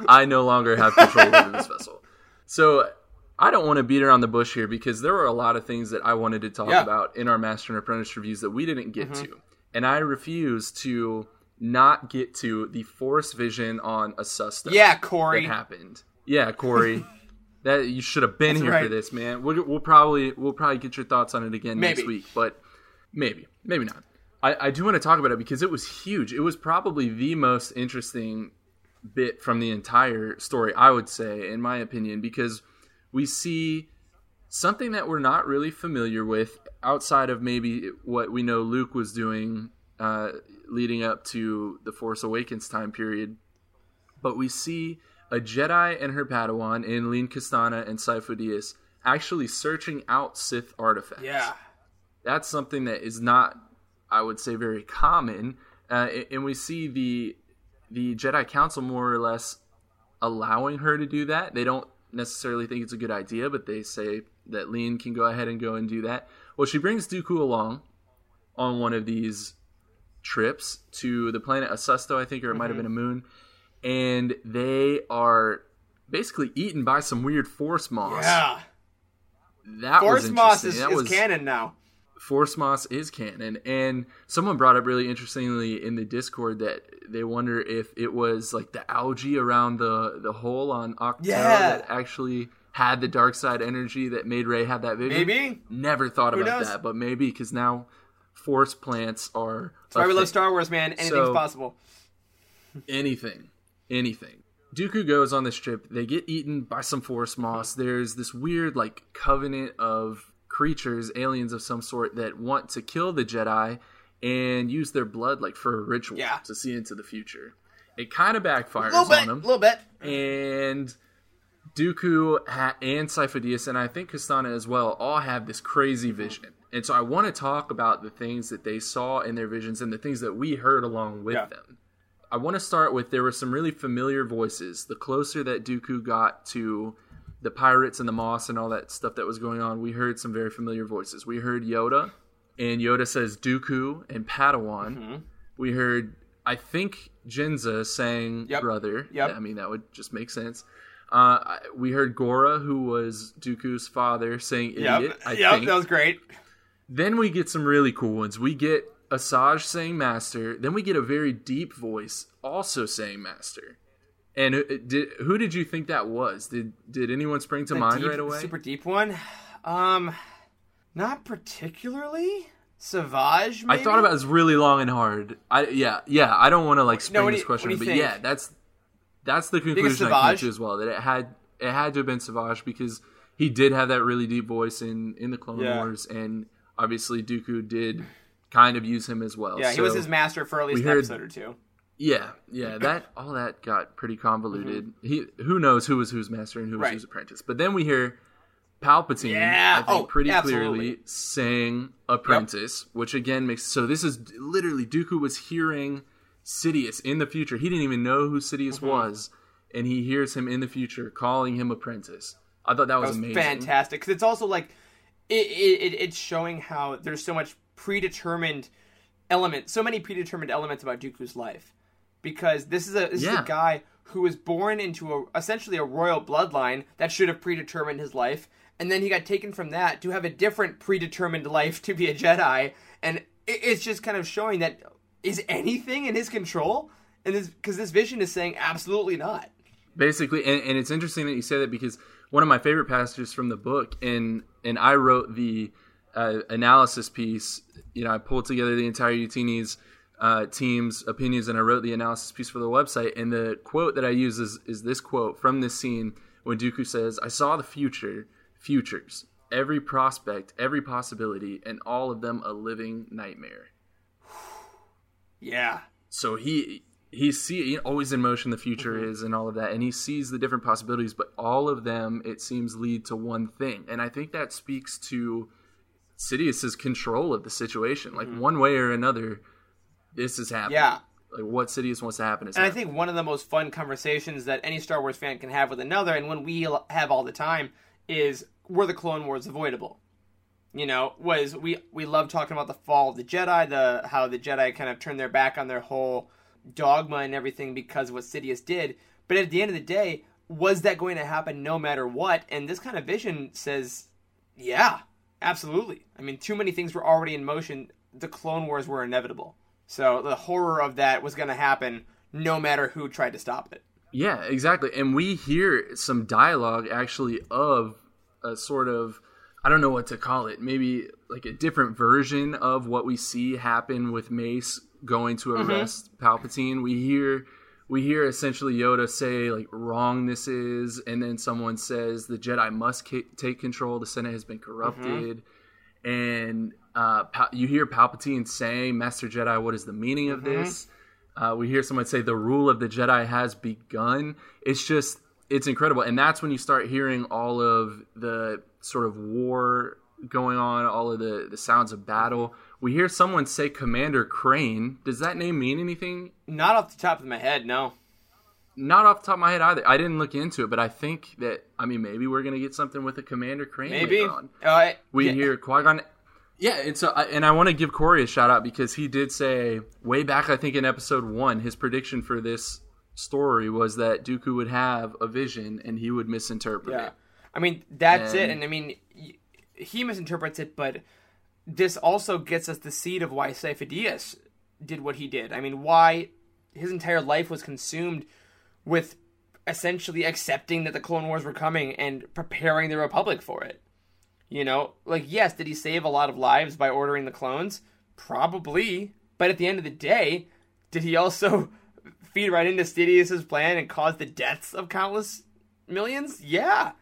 I no longer have control over this vessel. So I don't want to beat around the bush here because there were a lot of things that I wanted to talk Yeah. about in our Master and Apprentice reviews that we didn't get to. And I refuse to not get to the Force vision on a Asusta. yeah, Corey. that happened. Yeah, Corey. [laughs] that you should have been That's here for this, man. We'll, we'll probably we'll probably get your thoughts on it again next week, but maybe, maybe not. I, I do want to talk about it because it was huge. It was probably the most interesting bit from the entire story, I would say, in my opinion, because we see something that we're not really familiar with outside of maybe what we know Luke was doing uh, leading up to the Force Awakens time period. But we see a Jedi and her Padawan in Lene Kostana and Sifo Dyas actually searching out Sith artifacts Yeah. that's something that is not, I would say, very common. Uh, and we see the the Jedi Council more or less allowing her to do that. They don't necessarily think it's a good idea, but they say that Lene can go ahead and go and do that. Well, she brings Dooku along on one of these trips to the planet Asusto, I think, or it might have been a moon, and they are basically eaten by some weird force moss. Yeah. That Force was Moss is, That is was- canon now. Force Moss is canon, and someone brought up really interestingly in the Discord that they wonder if it was like the algae around the the hole on Ahch-To Yeah. that actually had the dark side energy that made Rey have that vision. Maybe. Never thought Who about knows? that, but maybe because now Force plants are That's why we love. Star Wars, man. Anything's So- possible. anything, anything. Dooku goes on this trip. They get eaten by some forest moss. There's this weird like covenant of creatures, aliens of some sort that want to kill the Jedi and use their blood like for a ritual Yeah. to see into the future. It kind of backfires little bit. on A little bit. and Dooku ha- and Sifo-Dyas, and I think Kostana as well, all have this crazy vision. And so I want to talk about the things that they saw in their visions and the things that we heard along with Yeah. them. I want to start with there were some really familiar voices. The closer that Dooku got to the pirates and the moss and all that stuff that was going on, we heard some very familiar voices. We heard Yoda, and Yoda says Dooku and Padawan. Mm-hmm. We heard, I think, Jenza saying Yep. brother. Yep. I mean, that would just make sense. Uh, we heard Gora, who was Dooku's father, saying idiot. Yep. I Yep. think. That was great. Then we get some really cool ones. We get Asajj saying master. Then we get a very deep voice also saying master. And did, who did you think that was? Did did anyone spring to The mind deep- right away? Super deep one. Um, not particularly. Savage. I thought about this really long and hard. I yeah yeah. I don't want to like spring do this you- question, but think? yeah, that's that's the conclusion I came to as well. That it had it had to have been Savage because he did have that really deep voice in in the Clone Yeah. Wars, and obviously Dooku did kind of use him as well. Yeah, he was his master for at least an heard- episode or two. Yeah, yeah, that all that got pretty convoluted. He who knows who was whose master and who was Mm-hmm. Right. whose apprentice. But then we hear Palpatine, Yeah, I think oh, pretty absolutely. clearly saying apprentice, which again makes so this is literally Dooku was hearing Sidious in the future. He didn't even know who Sidious Mm-hmm. was, and he hears him in the future calling him apprentice. I thought that was, That was amazing. fantastic because it's also like it, it it's showing how there's so much predetermined element, so many predetermined elements about Dooku's life. Because this is a this is a guy who was born into a essentially a royal bloodline that should have predetermined his life, and then he got taken from that to have a different predetermined life to be a Jedi, and it, it's just kind of showing that is anything in his control, and this because this vision is saying absolutely not. basically and, and it's interesting that you say that because one of my favorite passages from the book and and i wrote the uh, analysis piece. You know i pulled together the entire Youtini's uh, team's opinions and i wrote the analysis piece for the website. And the quote that i use is, is this quote from this scene when dooku says i saw the future futures every prospect every possibility and all of them a living nightmare. Yeah, so he he see always in motion the future is and all of that. And he sees the different possibilities but all of them it seems lead to one thing. And i think that speaks to sidious's control of the situation like mm-hmm. one way or another this is happening Yeah. like what sidious wants to happen is And I think one of the most fun conversations that any Star Wars fan can have with another, and when we have all the time, is were the Clone Wars avoidable? You know, was we we love talking about the fall of the Jedi, the how the Jedi kind of turned their back on their whole dogma and everything because of what Sidious did. But at the end of the day, was that going to happen no matter what? And this kind of vision says, yeah, absolutely. I mean, too many things were already in motion. The Clone Wars were inevitable. So the horror of that was going to happen no matter who tried to stop it. Yeah, exactly. And we hear some dialogue actually of a sort of I don't know what to call it. Maybe like a different version of what we see happen with Mace going to mm-hmm. arrest Palpatine. We hear we hear essentially Yoda say like wrong this is and then someone says the Jedi must ca- take control. The Senate has been corrupted. And uh, Pa- you hear Palpatine saying, "Master Jedi, what is the meaning of this?" Uh, we hear someone say the rule of the Jedi has begun. It's just it's incredible, and that's when you start hearing all of the sort of war going on, all of the the sounds of battle. We hear someone say Commander Crane. Does that name mean anything? Not off the top of my head, no. Not off the top of my head either. I didn't look into it, but I think that I mean maybe we're gonna get something with a Commander Crane Maybe. later on Uh, we yeah. hear Qui Gon. Yeah, and so I- and I want to give Corey a shout out because he did say way back I think in episode one his prediction for this story was that Dooku would have a vision and he would misinterpret Yeah. it. I mean, that's it. And- And I mean, he misinterprets it, but this also gets us the seed of why Sifo-Dyas did what he did. I mean, why his entire life was consumed with essentially accepting that the Clone Wars were coming and preparing the Republic for it. You know, like, yes, did he save a lot of lives by ordering the clones? Probably. But at the end of the day, did he also [laughs] feed right into Sidious's plan and cause the deaths of countless millions? Yeah.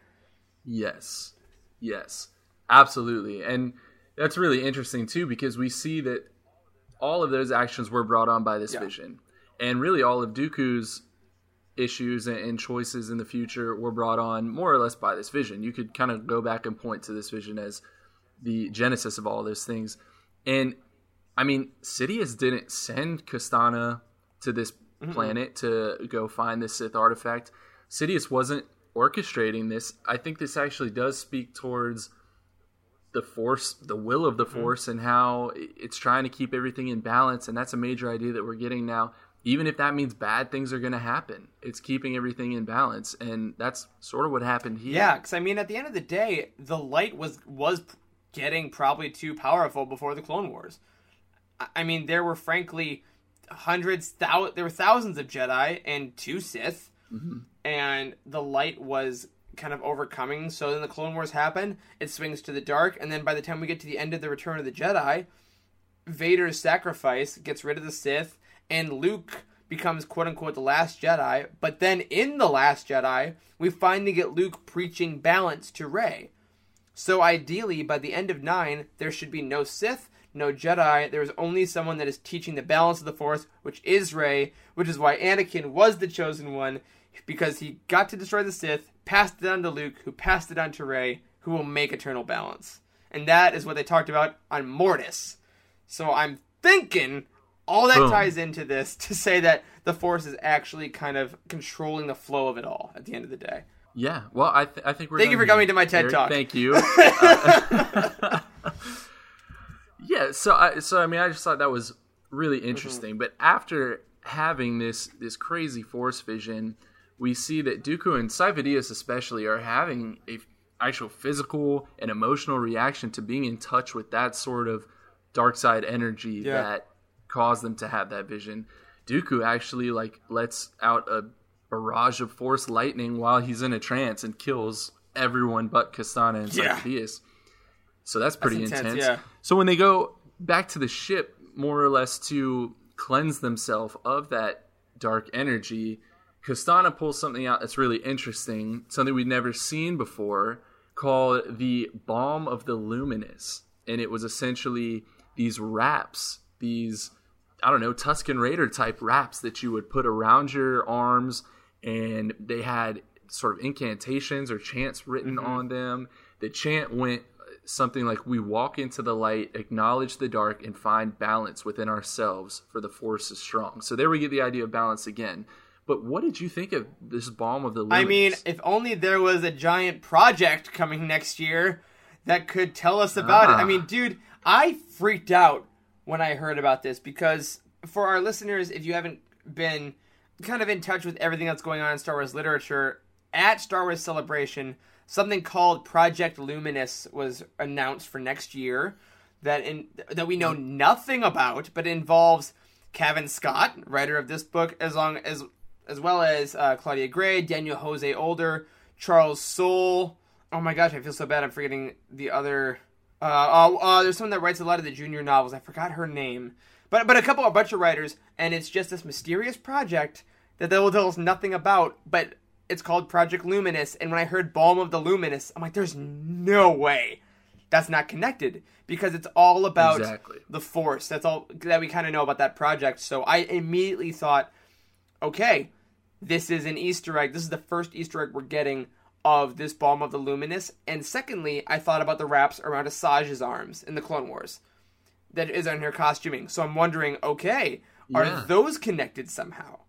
Yes. Yes. Absolutely. And that's really interesting too because we see that all of those actions were brought on by this Yeah. vision. And really all of Dooku's issues and, and choices in the future were brought on more or less by this vision. You could kind of go back and point to this vision as the genesis of all those things. And I mean, Sidious didn't send Kostana to this planet to go find this Sith artifact. Sidious wasn't orchestrating this. I think this actually does speak towards the force, the will of the mm-hmm. force, and how it's trying to keep everything in balance. And that's a major idea that we're getting now. Even if that means bad things are going to happen, it's keeping everything in balance, and that's sort of what happened here. Yeah, because I mean, at the end of the day, the light was was getting probably too powerful before the Clone Wars. I- mean, there were frankly hundreds, thou- there were thousands of Jedi and two Sith, mm-hmm. and the light was kind of overcoming. So then the Clone Wars happen. It swings to the dark, and then by the time we get to the end of the Return of the Jedi, Vader's sacrifice gets rid of the Sith, and Luke becomes quote unquote the last Jedi. But then in the last Jedi, we finally get Luke preaching balance to Rey. So ideally, by the end of nine, there should be no Sith, no Jedi. There is only someone that is teaching the balance of the Force, which is Rey, which is why Anakin was the chosen one, because he got to destroy the Sith, passed it on to Luke, who passed it on to Rey, who will make eternal balance. And that is what they talked about on Mortis. So I'm thinking all that Boom. ties into this to say that the Force is actually kind of controlling the flow of it all at the end of the day. Yeah. Well, I, th- I think we're. Thank you for coming to my TED Eric. Talk. Thank you. Uh, [laughs] [laughs] yeah. So I so I mean I just thought that was really Mm-hmm. interesting. But after having this this crazy force vision, we see that Dooku and Sifo-Dyas especially are having a actual physical and emotional reaction to being in touch with that sort of dark side energy Yeah. that caused them to have that vision. Dooku actually like lets out a barrage of force lightning while he's in a trance and kills everyone but Kostana and Yeah. Sifo-Dyas. So that's pretty intense, intense. yeah. So when they go back to the ship, more or less to cleanse themselves of that dark energy, Kostana pulls something out that's really interesting, something we'd never seen before, called the Balm of the Luminous. And it was essentially these wraps, these, I don't know, Tuscan Raider type wraps that you would put around your arms, and they had sort of incantations or chants written mm-hmm. on them. The chant went something like we walk into the light acknowledge the dark and find balance within ourselves for the force is strong so there we get the idea of balance again but what did you think of this Balm of the I mean, if only there was a giant project coming next year that could tell us about it. I Ah. mean, dude, I freaked out when I heard about this because for our listeners, if you haven't been kind of in touch with everything that's going on in Star Wars literature, at Star Wars Celebration, something called Project Luminous was announced for next year that in that we know nothing about, but involves Cavan Scott, writer of this book, as long as as well as uh, Claudia Gray, Daniel Jose Older, Charles Soule. Oh my gosh, I feel so bad. I'm forgetting the other. Uh, uh, uh, there's someone that writes a lot of the junior novels. I forgot her name, but but a couple, a bunch of writers, and it's just this mysterious project that they will tell us nothing about. But it's called Project Luminous, and when I heard Balm of the Luminous, I'm like, there's no way that's not connected because it's all about Exactly. the Force. That's all that we kind of know about that project. So I immediately thought, okay, this is an Easter egg. This is the first Easter egg we're getting of this Balm of the Luminous. And secondly, I thought about the wraps around Asajj's arms in the Clone Wars that is on her costuming. So I'm wondering, okay, are Yeah. those connected somehow?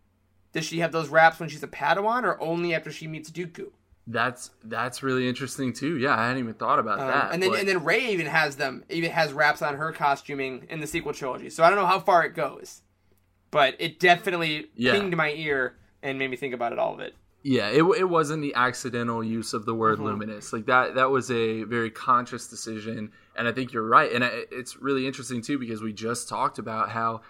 Does she have those wraps when she's a Padawan or only after she meets Dooku? that's that's really interesting too yeah i hadn't even thought about Um, that and then but- and then Rey even has them, even has wraps on her costuming in the sequel trilogy. So I don't know how far it goes, but it definitely Yeah. pinged my ear and made me think about it all of it. Yeah, it, it wasn't the accidental use of the word Mm-hmm. luminous. Like that that was a very conscious decision and I think you're right. And I, it's really interesting too because we just talked about how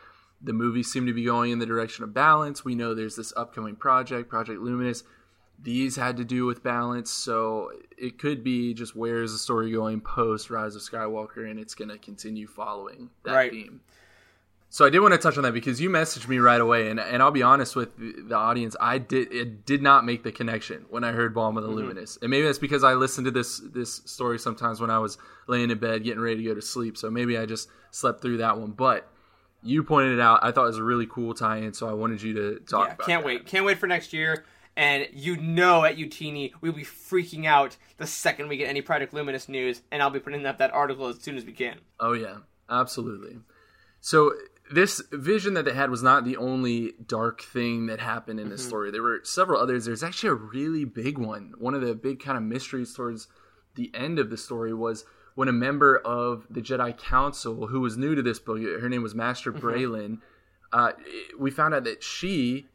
the movies seem to be going in the direction of balance. We know there's this upcoming project, Project Luminous. These had to do with balance, so it could be just where is the story going post Rise of Skywalker, and it's going to continue following that Right. theme. So I did want to touch on that because you messaged me right away, and, and I'll be honest with the audience, I did it did not make the connection when I heard Balm of the Mm-hmm. Luminous, and maybe that's because I listened to this this story sometimes when I was laying in bed getting ready to go to sleep, so maybe I just slept through that one. But you pointed it out, I thought it was a really cool tie-in, so I wanted you to talk yeah, about. can't that. wait. Can't wait for next year. And you know at Youtini, we'll be freaking out the second we get any Project Luminous news, and I'll be putting up that article as soon as we can. Oh yeah, absolutely. So this vision that they had was not the only dark thing that happened in this mm-hmm. story. There were several others. There's actually a really big one. One of the big kind of mysteries towards the end of the story was when a member of the Jedi Council, who was new to this book, her name was Master mm-hmm. Braylon, uh, we found out that she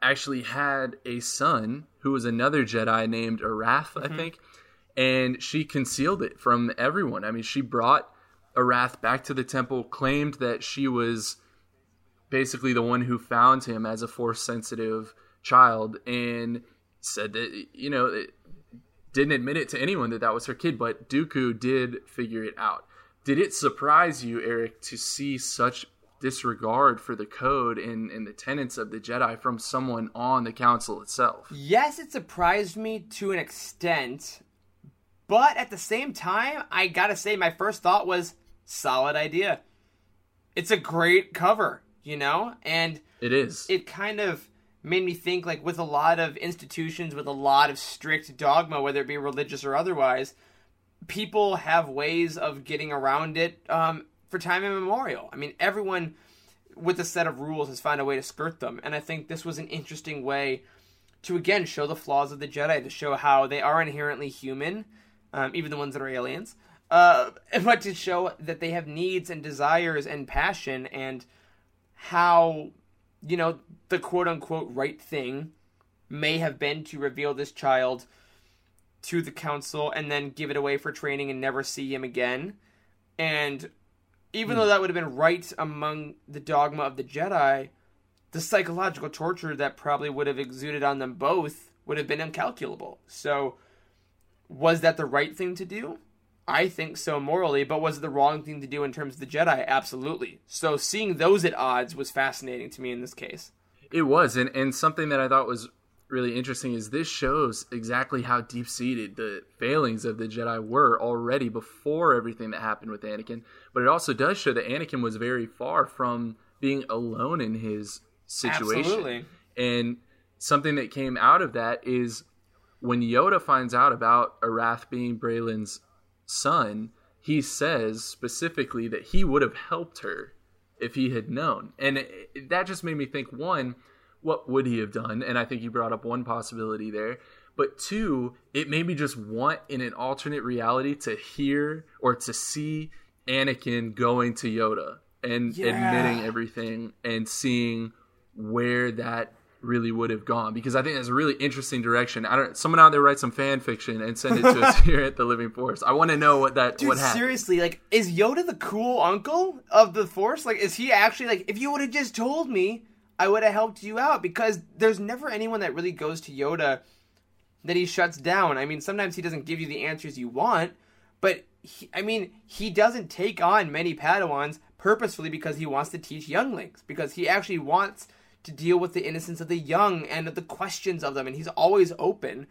actually had a son who was another Jedi named Arath, I mm-hmm. think, and she concealed it from everyone. I mean, she brought Arath back to the temple, claimed that she was basically the one who found him as a force sensitive child, and said that you know it, didn't admit it to anyone that that was her kid, but Dooku did figure it out. Did it surprise you, Eric, to see such disregard for the code and, and the tenets of the Jedi from someone on the council itself? Yes, it surprised me to an extent, but at the same time, I gotta say, my first thought was solid idea. It's a great cover, you know, and It is. it kind of made me think like with a lot of institutions with a lot of strict dogma whether it be religious or otherwise people have ways of getting around it um, for time immemorial. I mean everyone with a set of rules has found a way to skirt them. And i think this was an interesting way to again show the flaws of the jedi to show how they are inherently human um, even the ones that are aliens uh, [laughs] but to show that they have needs and desires and passion and how you know, the quote unquote right thing may have been to reveal this child to the council and then give it away for training and never see him again. And even hmm. though that would have been right among the dogma of the Jedi, the psychological torture that probably would have exuded on them both would have been incalculable. So, was that the right thing to do? I think so morally, but was it the wrong thing to do in terms of the Jedi? Absolutely. So seeing those at odds was fascinating to me in this case. It was, and, and something that I thought was really interesting is this shows exactly how deep seated the failings of the Jedi were already before everything that happened with Anakin. But it also does show that Anakin was very far from being alone in his situation. Absolutely. And something that came out of that is when Yoda finds out about Arath being Braylon's son, he says specifically that he would have helped her if he had known. And it, that just made me think one, what would he have done? And I think you brought up one possibility there. But two, it made me just want in an alternate reality to hear or to see Anakin going to Yoda and Yeah. admitting everything and seeing where that really would have gone because I think that's a really interesting direction. I don't someone out there write some fan fiction and send it to us [laughs] here at the Living Force. I want to know what that Dude, what happened. seriously, like, is Yoda the cool uncle of the Force? Like, is he actually like? If you would have just told me, I would have helped you out because there's never anyone that really goes to Yoda that he shuts down. I mean, sometimes he doesn't give you the answers you want, but he, I mean, he doesn't take on many Padawans purposefully because he wants to teach younglings because he actually wants to deal with the innocence of the young and the questions of them, and he's always open.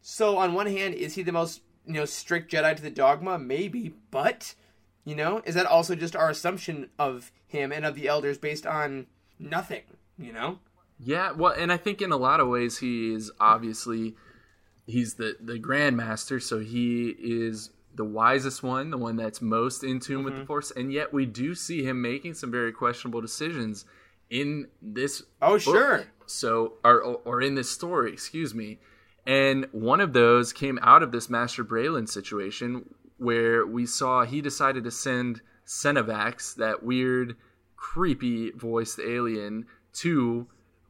So on one hand, is he the most you know strict Jedi to the dogma? Maybe, but you know, is that also just our assumption of him and of the elders based on nothing? You know, Yeah, well, and I think in a lot of ways he is obviously he's the the grandmaster, so he is the wisest one, the one that's most in tune with mm-hmm. the force, and yet we do see him making some very questionable decisions in this Oh, book. sure. So or or in this story, excuse me. And one of those came out of this Master Braylon situation where we saw he decided to send Cenovax, that weird, creepy voiced alien, to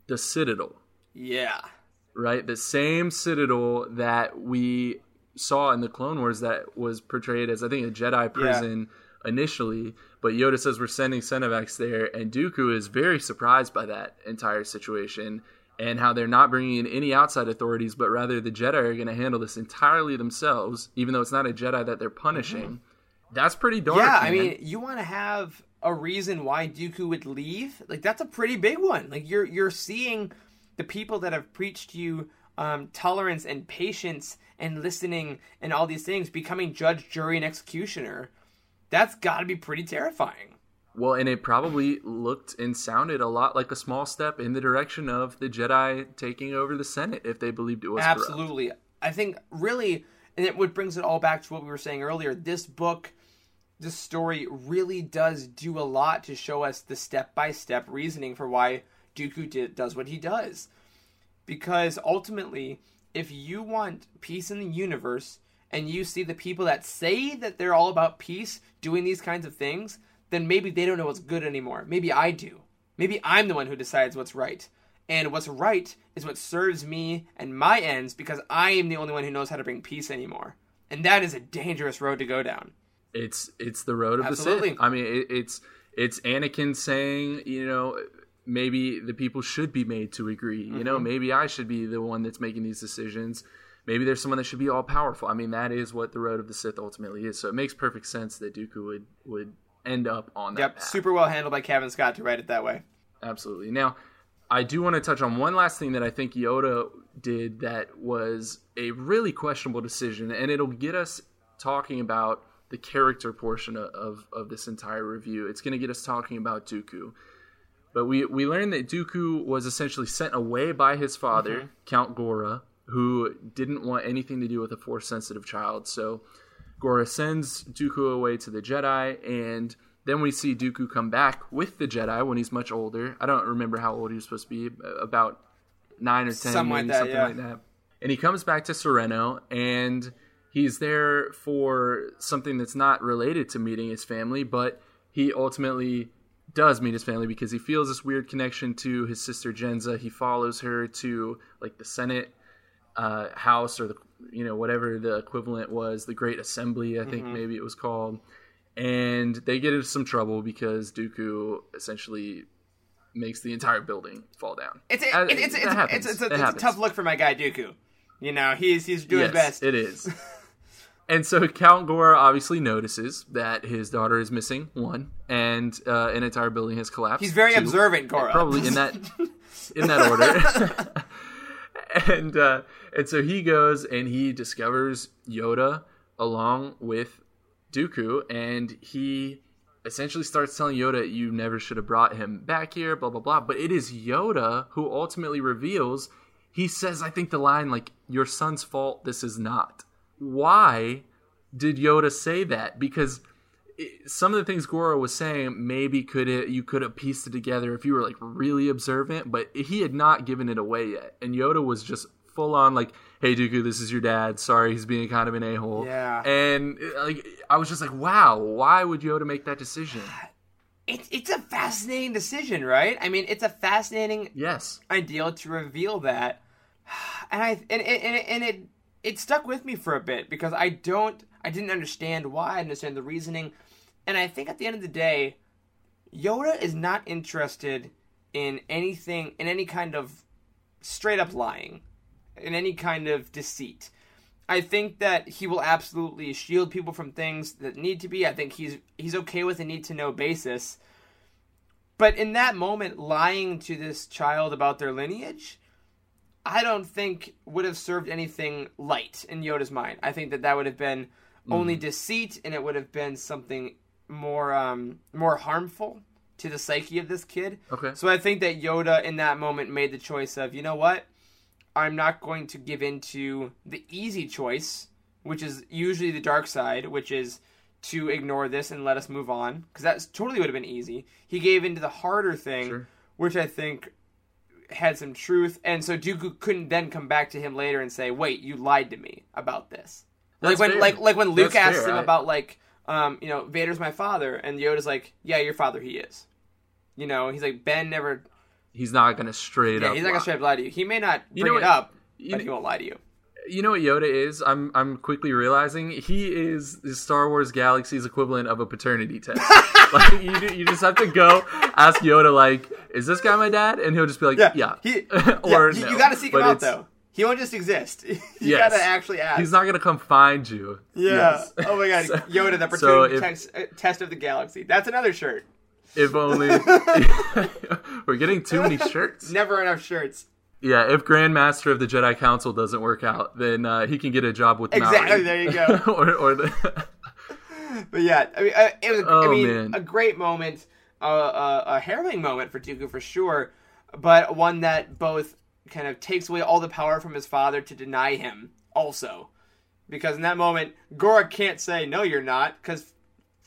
the Citadel, yeah, right? The same Citadel that we saw in the Clone Wars that was portrayed as, I think, a Jedi prison initially. But Yoda says we're sending Cenovax there, and Dooku is very surprised by that entire situation and how they're not bringing in any outside authorities, but rather the Jedi are going to handle this entirely themselves, even though it's not a Jedi that they're punishing. That's pretty dark. yeah. I mean, you want to have a reason why Dooku would leave? Like that's a pretty big one. Like you're you're seeing the people that have preached you um, tolerance and patience and listening and all these things becoming judge, jury, and executioner. That's got to be pretty terrifying. Well, and it probably looked and sounded a lot like a small step in the direction of the Jedi taking over the Senate if they believed it was corrupt. Absolutely. I think really, and it what brings it all back to what we were saying earlier. This book, this story really does do a lot to show us the step by step reasoning for why Dooku did, does what he does. Because ultimately, if you want peace in the universe and you see the people that say that they're all about peace doing these kinds of things, then maybe they don't know what's good anymore. Maybe I do. Maybe I'm the one who decides what's right. And what's right is what serves me and my ends because I am the only one who knows how to bring peace anymore. And that is a dangerous road to go down. it's it's the road of Absolutely. the Sith. I mean, it, it's it's Anakin saying, you know, maybe the people should be made to agree. You Mm-hmm. know, maybe I should be the one that's making these decisions. Maybe there's someone that should be all powerful. I mean, that is what the road of the Sith ultimately is. So it makes perfect sense that Dooku would would end up on that. Yep, path. super well handled by Cavan Scott to write it that way. Absolutely. Now, I do want to touch on one last thing that I think Yoda did that was a really questionable decision, and it'll get us talking about the character portion of, of, this entire review. It's going to get us talking about Dooku. But we, we learned that Dooku was essentially sent away by his father, mm-hmm. Count Gora, who didn't want anything to do with a force sensitive child. So Gora sends Dooku away to the Jedi, and then we see Dooku come back with the Jedi when he's much older. I don't remember how old he was supposed to be, about nine or ten, Something like that, something yeah. like that. And he comes back to Sereno, and he's there for something that's not related to meeting his family, but he ultimately does meet his family because he feels this weird connection to his sister Jenza. He follows her to like the Senate uh, house or the you know whatever the equivalent was, the Great Assembly, I think Mm-hmm. maybe it was called. And they get into some trouble because Dooku essentially makes the entire building fall down. It's a, it's, it's, it's, it's, a, it's a tough look for my guy Dooku. You know, he's he's doing yes, his best. It is. [laughs] and so Count Gora obviously notices that his daughter is missing, one, and uh, an entire building has collapsed. He's very two. observant, Gora. Probably in that [laughs] in that order. [laughs] [laughs] and uh, and so he goes and he discovers Yoda along with Dooku, and he essentially starts telling Yoda, "You never should have brought him back here." Blah blah blah. But it is Yoda who ultimately reveals. He says, "I think the line like your son's fault. This is not." Why did Yoda say that? Because it- some of the things Gora was saying maybe could it you could have pieced it together if you were like really observant, but he had not given it away yet, and Yoda was just full on like, "Hey Dooku, this is your dad. Sorry, he's being kind of an a hole." Yeah. and uh, like I was just like, "Wow, why would Yoda make that decision?" [sighs] It's it's a fascinating decision, right? I mean, it's a fascinating Yes, ideal to reveal that, [sighs] and I and it, and it, and it it stuck with me for a bit because I don't I didn't understand why I didn't understand the reasoning, and I think at the end of the day, Yoda is not interested in anything in any kind of straight up lying, in any kind of deceit. I think that he will absolutely shield people from things that need to be. I think he's he's okay with a need to know basis. But in that moment, lying to this child about their lineage, I don't think would have served anything light in Yoda's mind. I think that that would have been only mm. deceit, and it would have been something more um, more harmful to the psyche of this kid. Okay. So I think that Yoda in that moment made the choice of, you know what, I'm not going to give in to the easy choice, which is usually the dark side, which is to ignore this and let us move on, because that totally would have been easy. He gave into the harder thing, Sure. which I think had some truth, and so Dooku couldn't then come back to him later and say, "Wait, you lied to me about this." That's like when fair. like like when Luke That's asked fair. him I- about like um you know Vader's my father, and Yoda's like, "Yeah, your father he is." You know, he's like Ben never. he's not gonna straight Yeah, up. he's not gonna straight up lie to you. He may not You bring know it what- up, you but he won't lie to you. You know what Yoda is? I'm I'm quickly realizing he is the Star Wars galaxy's equivalent of a paternity test. [laughs] like you, do- you just have to go ask Yoda like, "Is this guy my dad?" And he'll just be like, "Yeah." He, [laughs] or yeah, you, no. you got to seek him But out though. He won't just exist. [laughs] you Yes. got to actually ask. He's not gonna come find you. Yeah. Yes. Oh my God, [laughs] So- Yoda, the so if- test, uh, test of the galaxy. That's another shirt. If only [laughs] we're getting too many shirts. Never enough shirts. Yeah, if Grandmaster of the Jedi Council doesn't work out, then uh, he can get a job with Exactly. There you go. or, or the But yeah, I mean, uh, it was. I Oh, mean, man. a great moment, uh, uh, a harrowing moment for Dooku for sure, but one that both kind of takes away all the power from his father to deny him also, because in that moment, Gora can't say no, you're not, because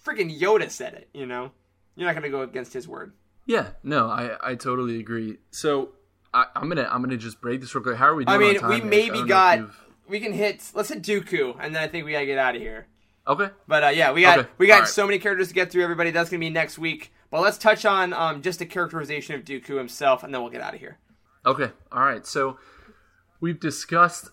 freaking Yoda said it. You know, you're not gonna go against his word. Yeah, no, I, I totally agree. So I, I'm gonna I'm gonna just break this real quick. How are we doing? I mean, we? Maybe don't know if got. We can hit. Let's hit Dooku, and then I think we gotta get out of here. okay. But uh, yeah, we got Okay, we got so many characters to get through. Everybody, that's gonna be next week. But let's touch on um, just a characterization of Dooku himself, and then we'll get out of here. Okay. All right. So we've discussed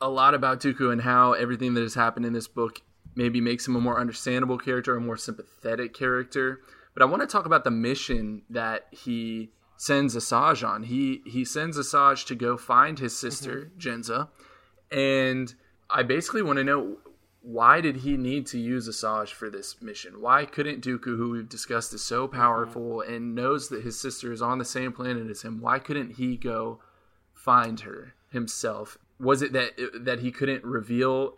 a lot about Dooku and how everything that has happened in this book maybe makes him a more understandable character, a more sympathetic character. But I want to talk about the mission that he sends Asajj on. He he sends Asajj to go find his sister mm-hmm. Jenza, and I basically want to know why did he need to use Asajj for this mission? Why couldn't Dooku, who we've discussed is so mm-hmm. powerful and knows that his sister is on the same planet as him, why couldn't he go find her himself? Was it that that he couldn't reveal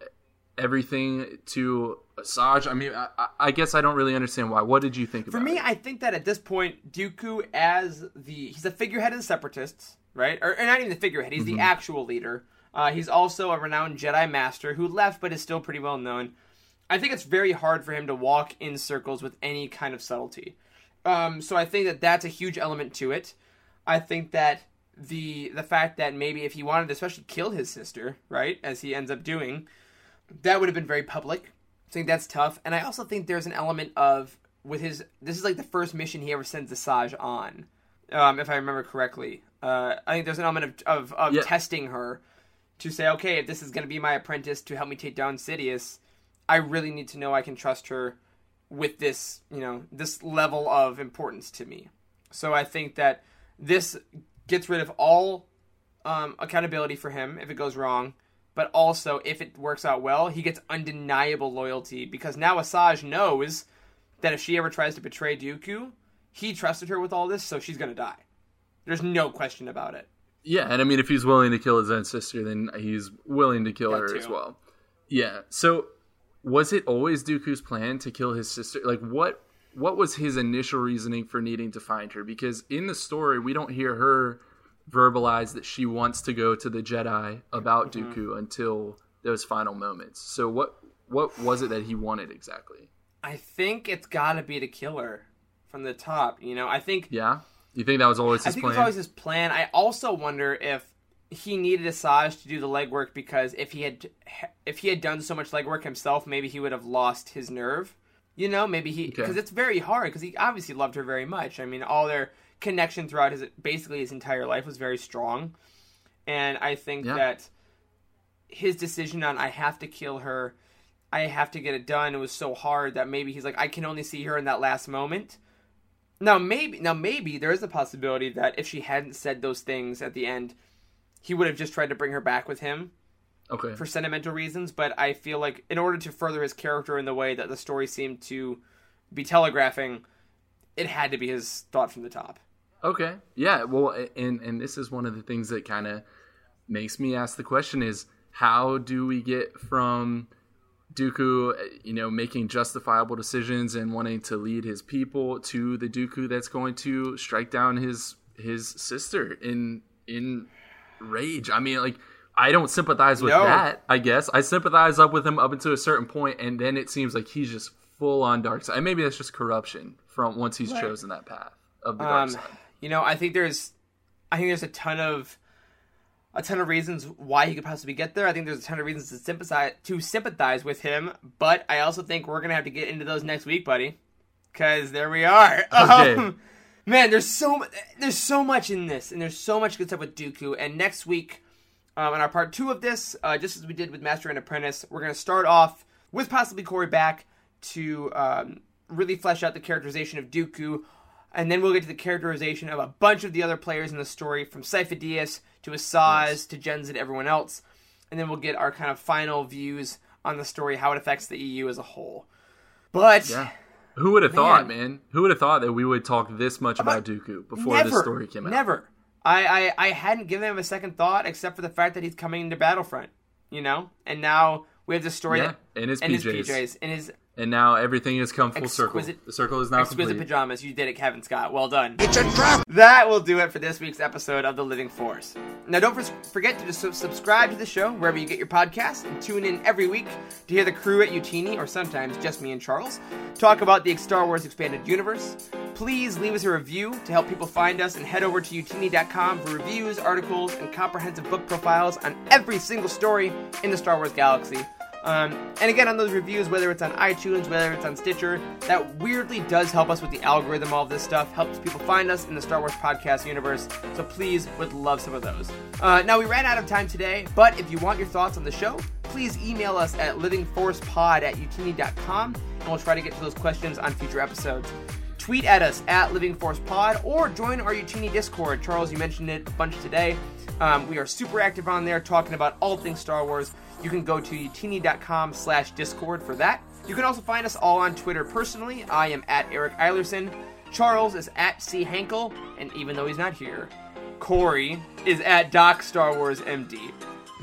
everything to Asajj? I mean, I, I guess I don't really understand why. What did you think For me, it? I think that at this point, Dooku, as the he's the figurehead of the Separatists, right? Or, or not even the figurehead; he's the mm-hmm. actual leader. Uh, he's also a renowned Jedi Master who left, but is still pretty well known. I think it's very hard for him to walk in circles with any kind of subtlety. Um, so I think that that's a huge element to it. I think that the the fact that maybe if he wanted to especially kill his sister, right, as he ends up doing, that would have been very public. I think that's tough, and I also think there's an element of with his. This is like the first mission he ever sends Asajj on, um, if I remember correctly. Uh, I think there's an element of of, of Yeah. testing her to say, okay, if this is going to be my apprentice to help me take down Sidious, I really need to know I can trust her with this, you know, this level of importance to me. So I think that this gets rid of all um, accountability for him if it goes wrong, but also if it works out well, he gets undeniable loyalty because now Asajj knows that if she ever tries to betray Dooku, he trusted her with all this, so she's gonna die. There's no question about it. Yeah, and I mean, if he's willing to kill his own sister, then he's willing to kill That her too. as well. Yeah. So, was it always Dooku's plan to kill his sister? Like, what what was his initial reasoning for needing to find her? Because in the story, we don't hear her verbalize that she wants to go to the Jedi about Mm-hmm. Dooku until those final moments. So, what what was it that he wanted exactly? I think it's got to be to kill her from the top. You know, I think Yeah. You think that was always his plan? I think it was always his plan. I also wonder if he needed Asajj to do the legwork because if he had if he had done so much legwork himself, maybe he would have lost his nerve. You know, maybe he because Okay. it's very hard because he obviously loved her very much. I mean, all their connection throughout his basically his entire life was very strong, and I think Yeah. that his decision on I have to kill her, I have to get it done. It was so hard that maybe he's like I can only see her in that last moment. Now maybe now maybe there is a possibility that if she hadn't said those things at the end, he would have just tried to bring her back with him okay. for sentimental reasons. But I feel like in order to further his character in the way that the story seemed to be telegraphing, it had to be his thought from the top. Okay. Yeah. Well, and and this is one of the things that kind of makes me ask the question: is how do we get from Dooku, uh, you know, making justifiable decisions and wanting to lead his people to the Dooku that's going to strike down his his sister in in rage? I mean, like. I don't sympathize with No. that. I guess I sympathize up with him up until a certain point, and then it seems like he's just full on dark side. And maybe that's just corruption from once he's chosen that path of the dark Um, side. you know, I think there's, I think there's a ton of, a ton of reasons why he could possibly get there. I think there's a ton of reasons to sympathize to sympathize with him, but I also think we're gonna have to get into those next week, buddy, because there we are. [laughs] Okay. Um, man, there's so there's so much in this, and there's so much good stuff with Dooku. And next week, um, in our part two of this, uh, just as we did with Master and Apprentice, we're gonna start off with possibly Corey back to um, really flesh out the characterization of Dooku, and then we'll get to the characterization of a bunch of the other players in the story, from Dyas to Asajj to Jens, and everyone else, and then we'll get our kind of final views on the story, how it affects the EU as a whole. But Yeah. Who would have thought, man? Who would have thought that we would talk this much about Dooku before never, this story came out? Never. I, I, I hadn't given him a second thought except for the fact that he's coming into Battlefront, you know? And now we have the story Yeah, that, in his and his PJs. PJs, in his And now everything has come full circle. Exquisite- The circle is now exquisite complete. pajamas. You did it, Cavan Scott. Well done. It's a trap! That will do it for this week's episode of The Living Force. Now, don't for- forget to just subscribe to the show wherever you get your podcasts and tune in every week to hear the crew at Youtini, or sometimes just me and Charles, talk about the Star Wars Expanded Universe. Please leave us a review to help people find us and head over to youtini.com for reviews, articles, and comprehensive book profiles on every single story in the Star Wars galaxy. Um, and again, on those reviews, whether it's on iTunes, whether it's on Stitcher, that weirdly does help us with the algorithm. All of this stuff helps people find us in the Star Wars podcast universe. So please, would love some of those. Uh, now we ran out of time today, but if you want your thoughts on the show, please email us at livingforcepod at youtini.com and we'll try to get to those questions on future episodes. Tweet at us at Living Force Pod or join our Youtini Discord. Charles, you mentioned it a bunch today. Um, we are super active on there talking about all things Star Wars. You can go to youtini.com slash discord for that. You can also find us all on Twitter personally. I am at Eric Eilerson. Charles is at C. Hankel, and even though he's not here, Corey is at Doc Star Wars MD.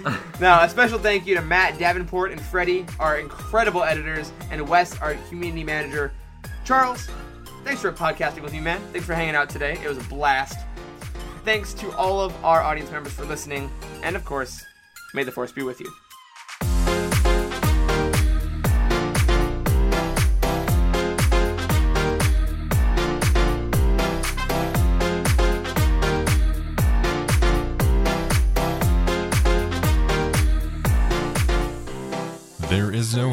[laughs] now, a special thank you to Matt Davenport and Freddie, our incredible editors, and Wes, our community manager. Charles, thanks for podcasting with me, man. Thanks for hanging out today. It was a blast. Thanks to all of our audience members for listening, and of course, may the force be with you.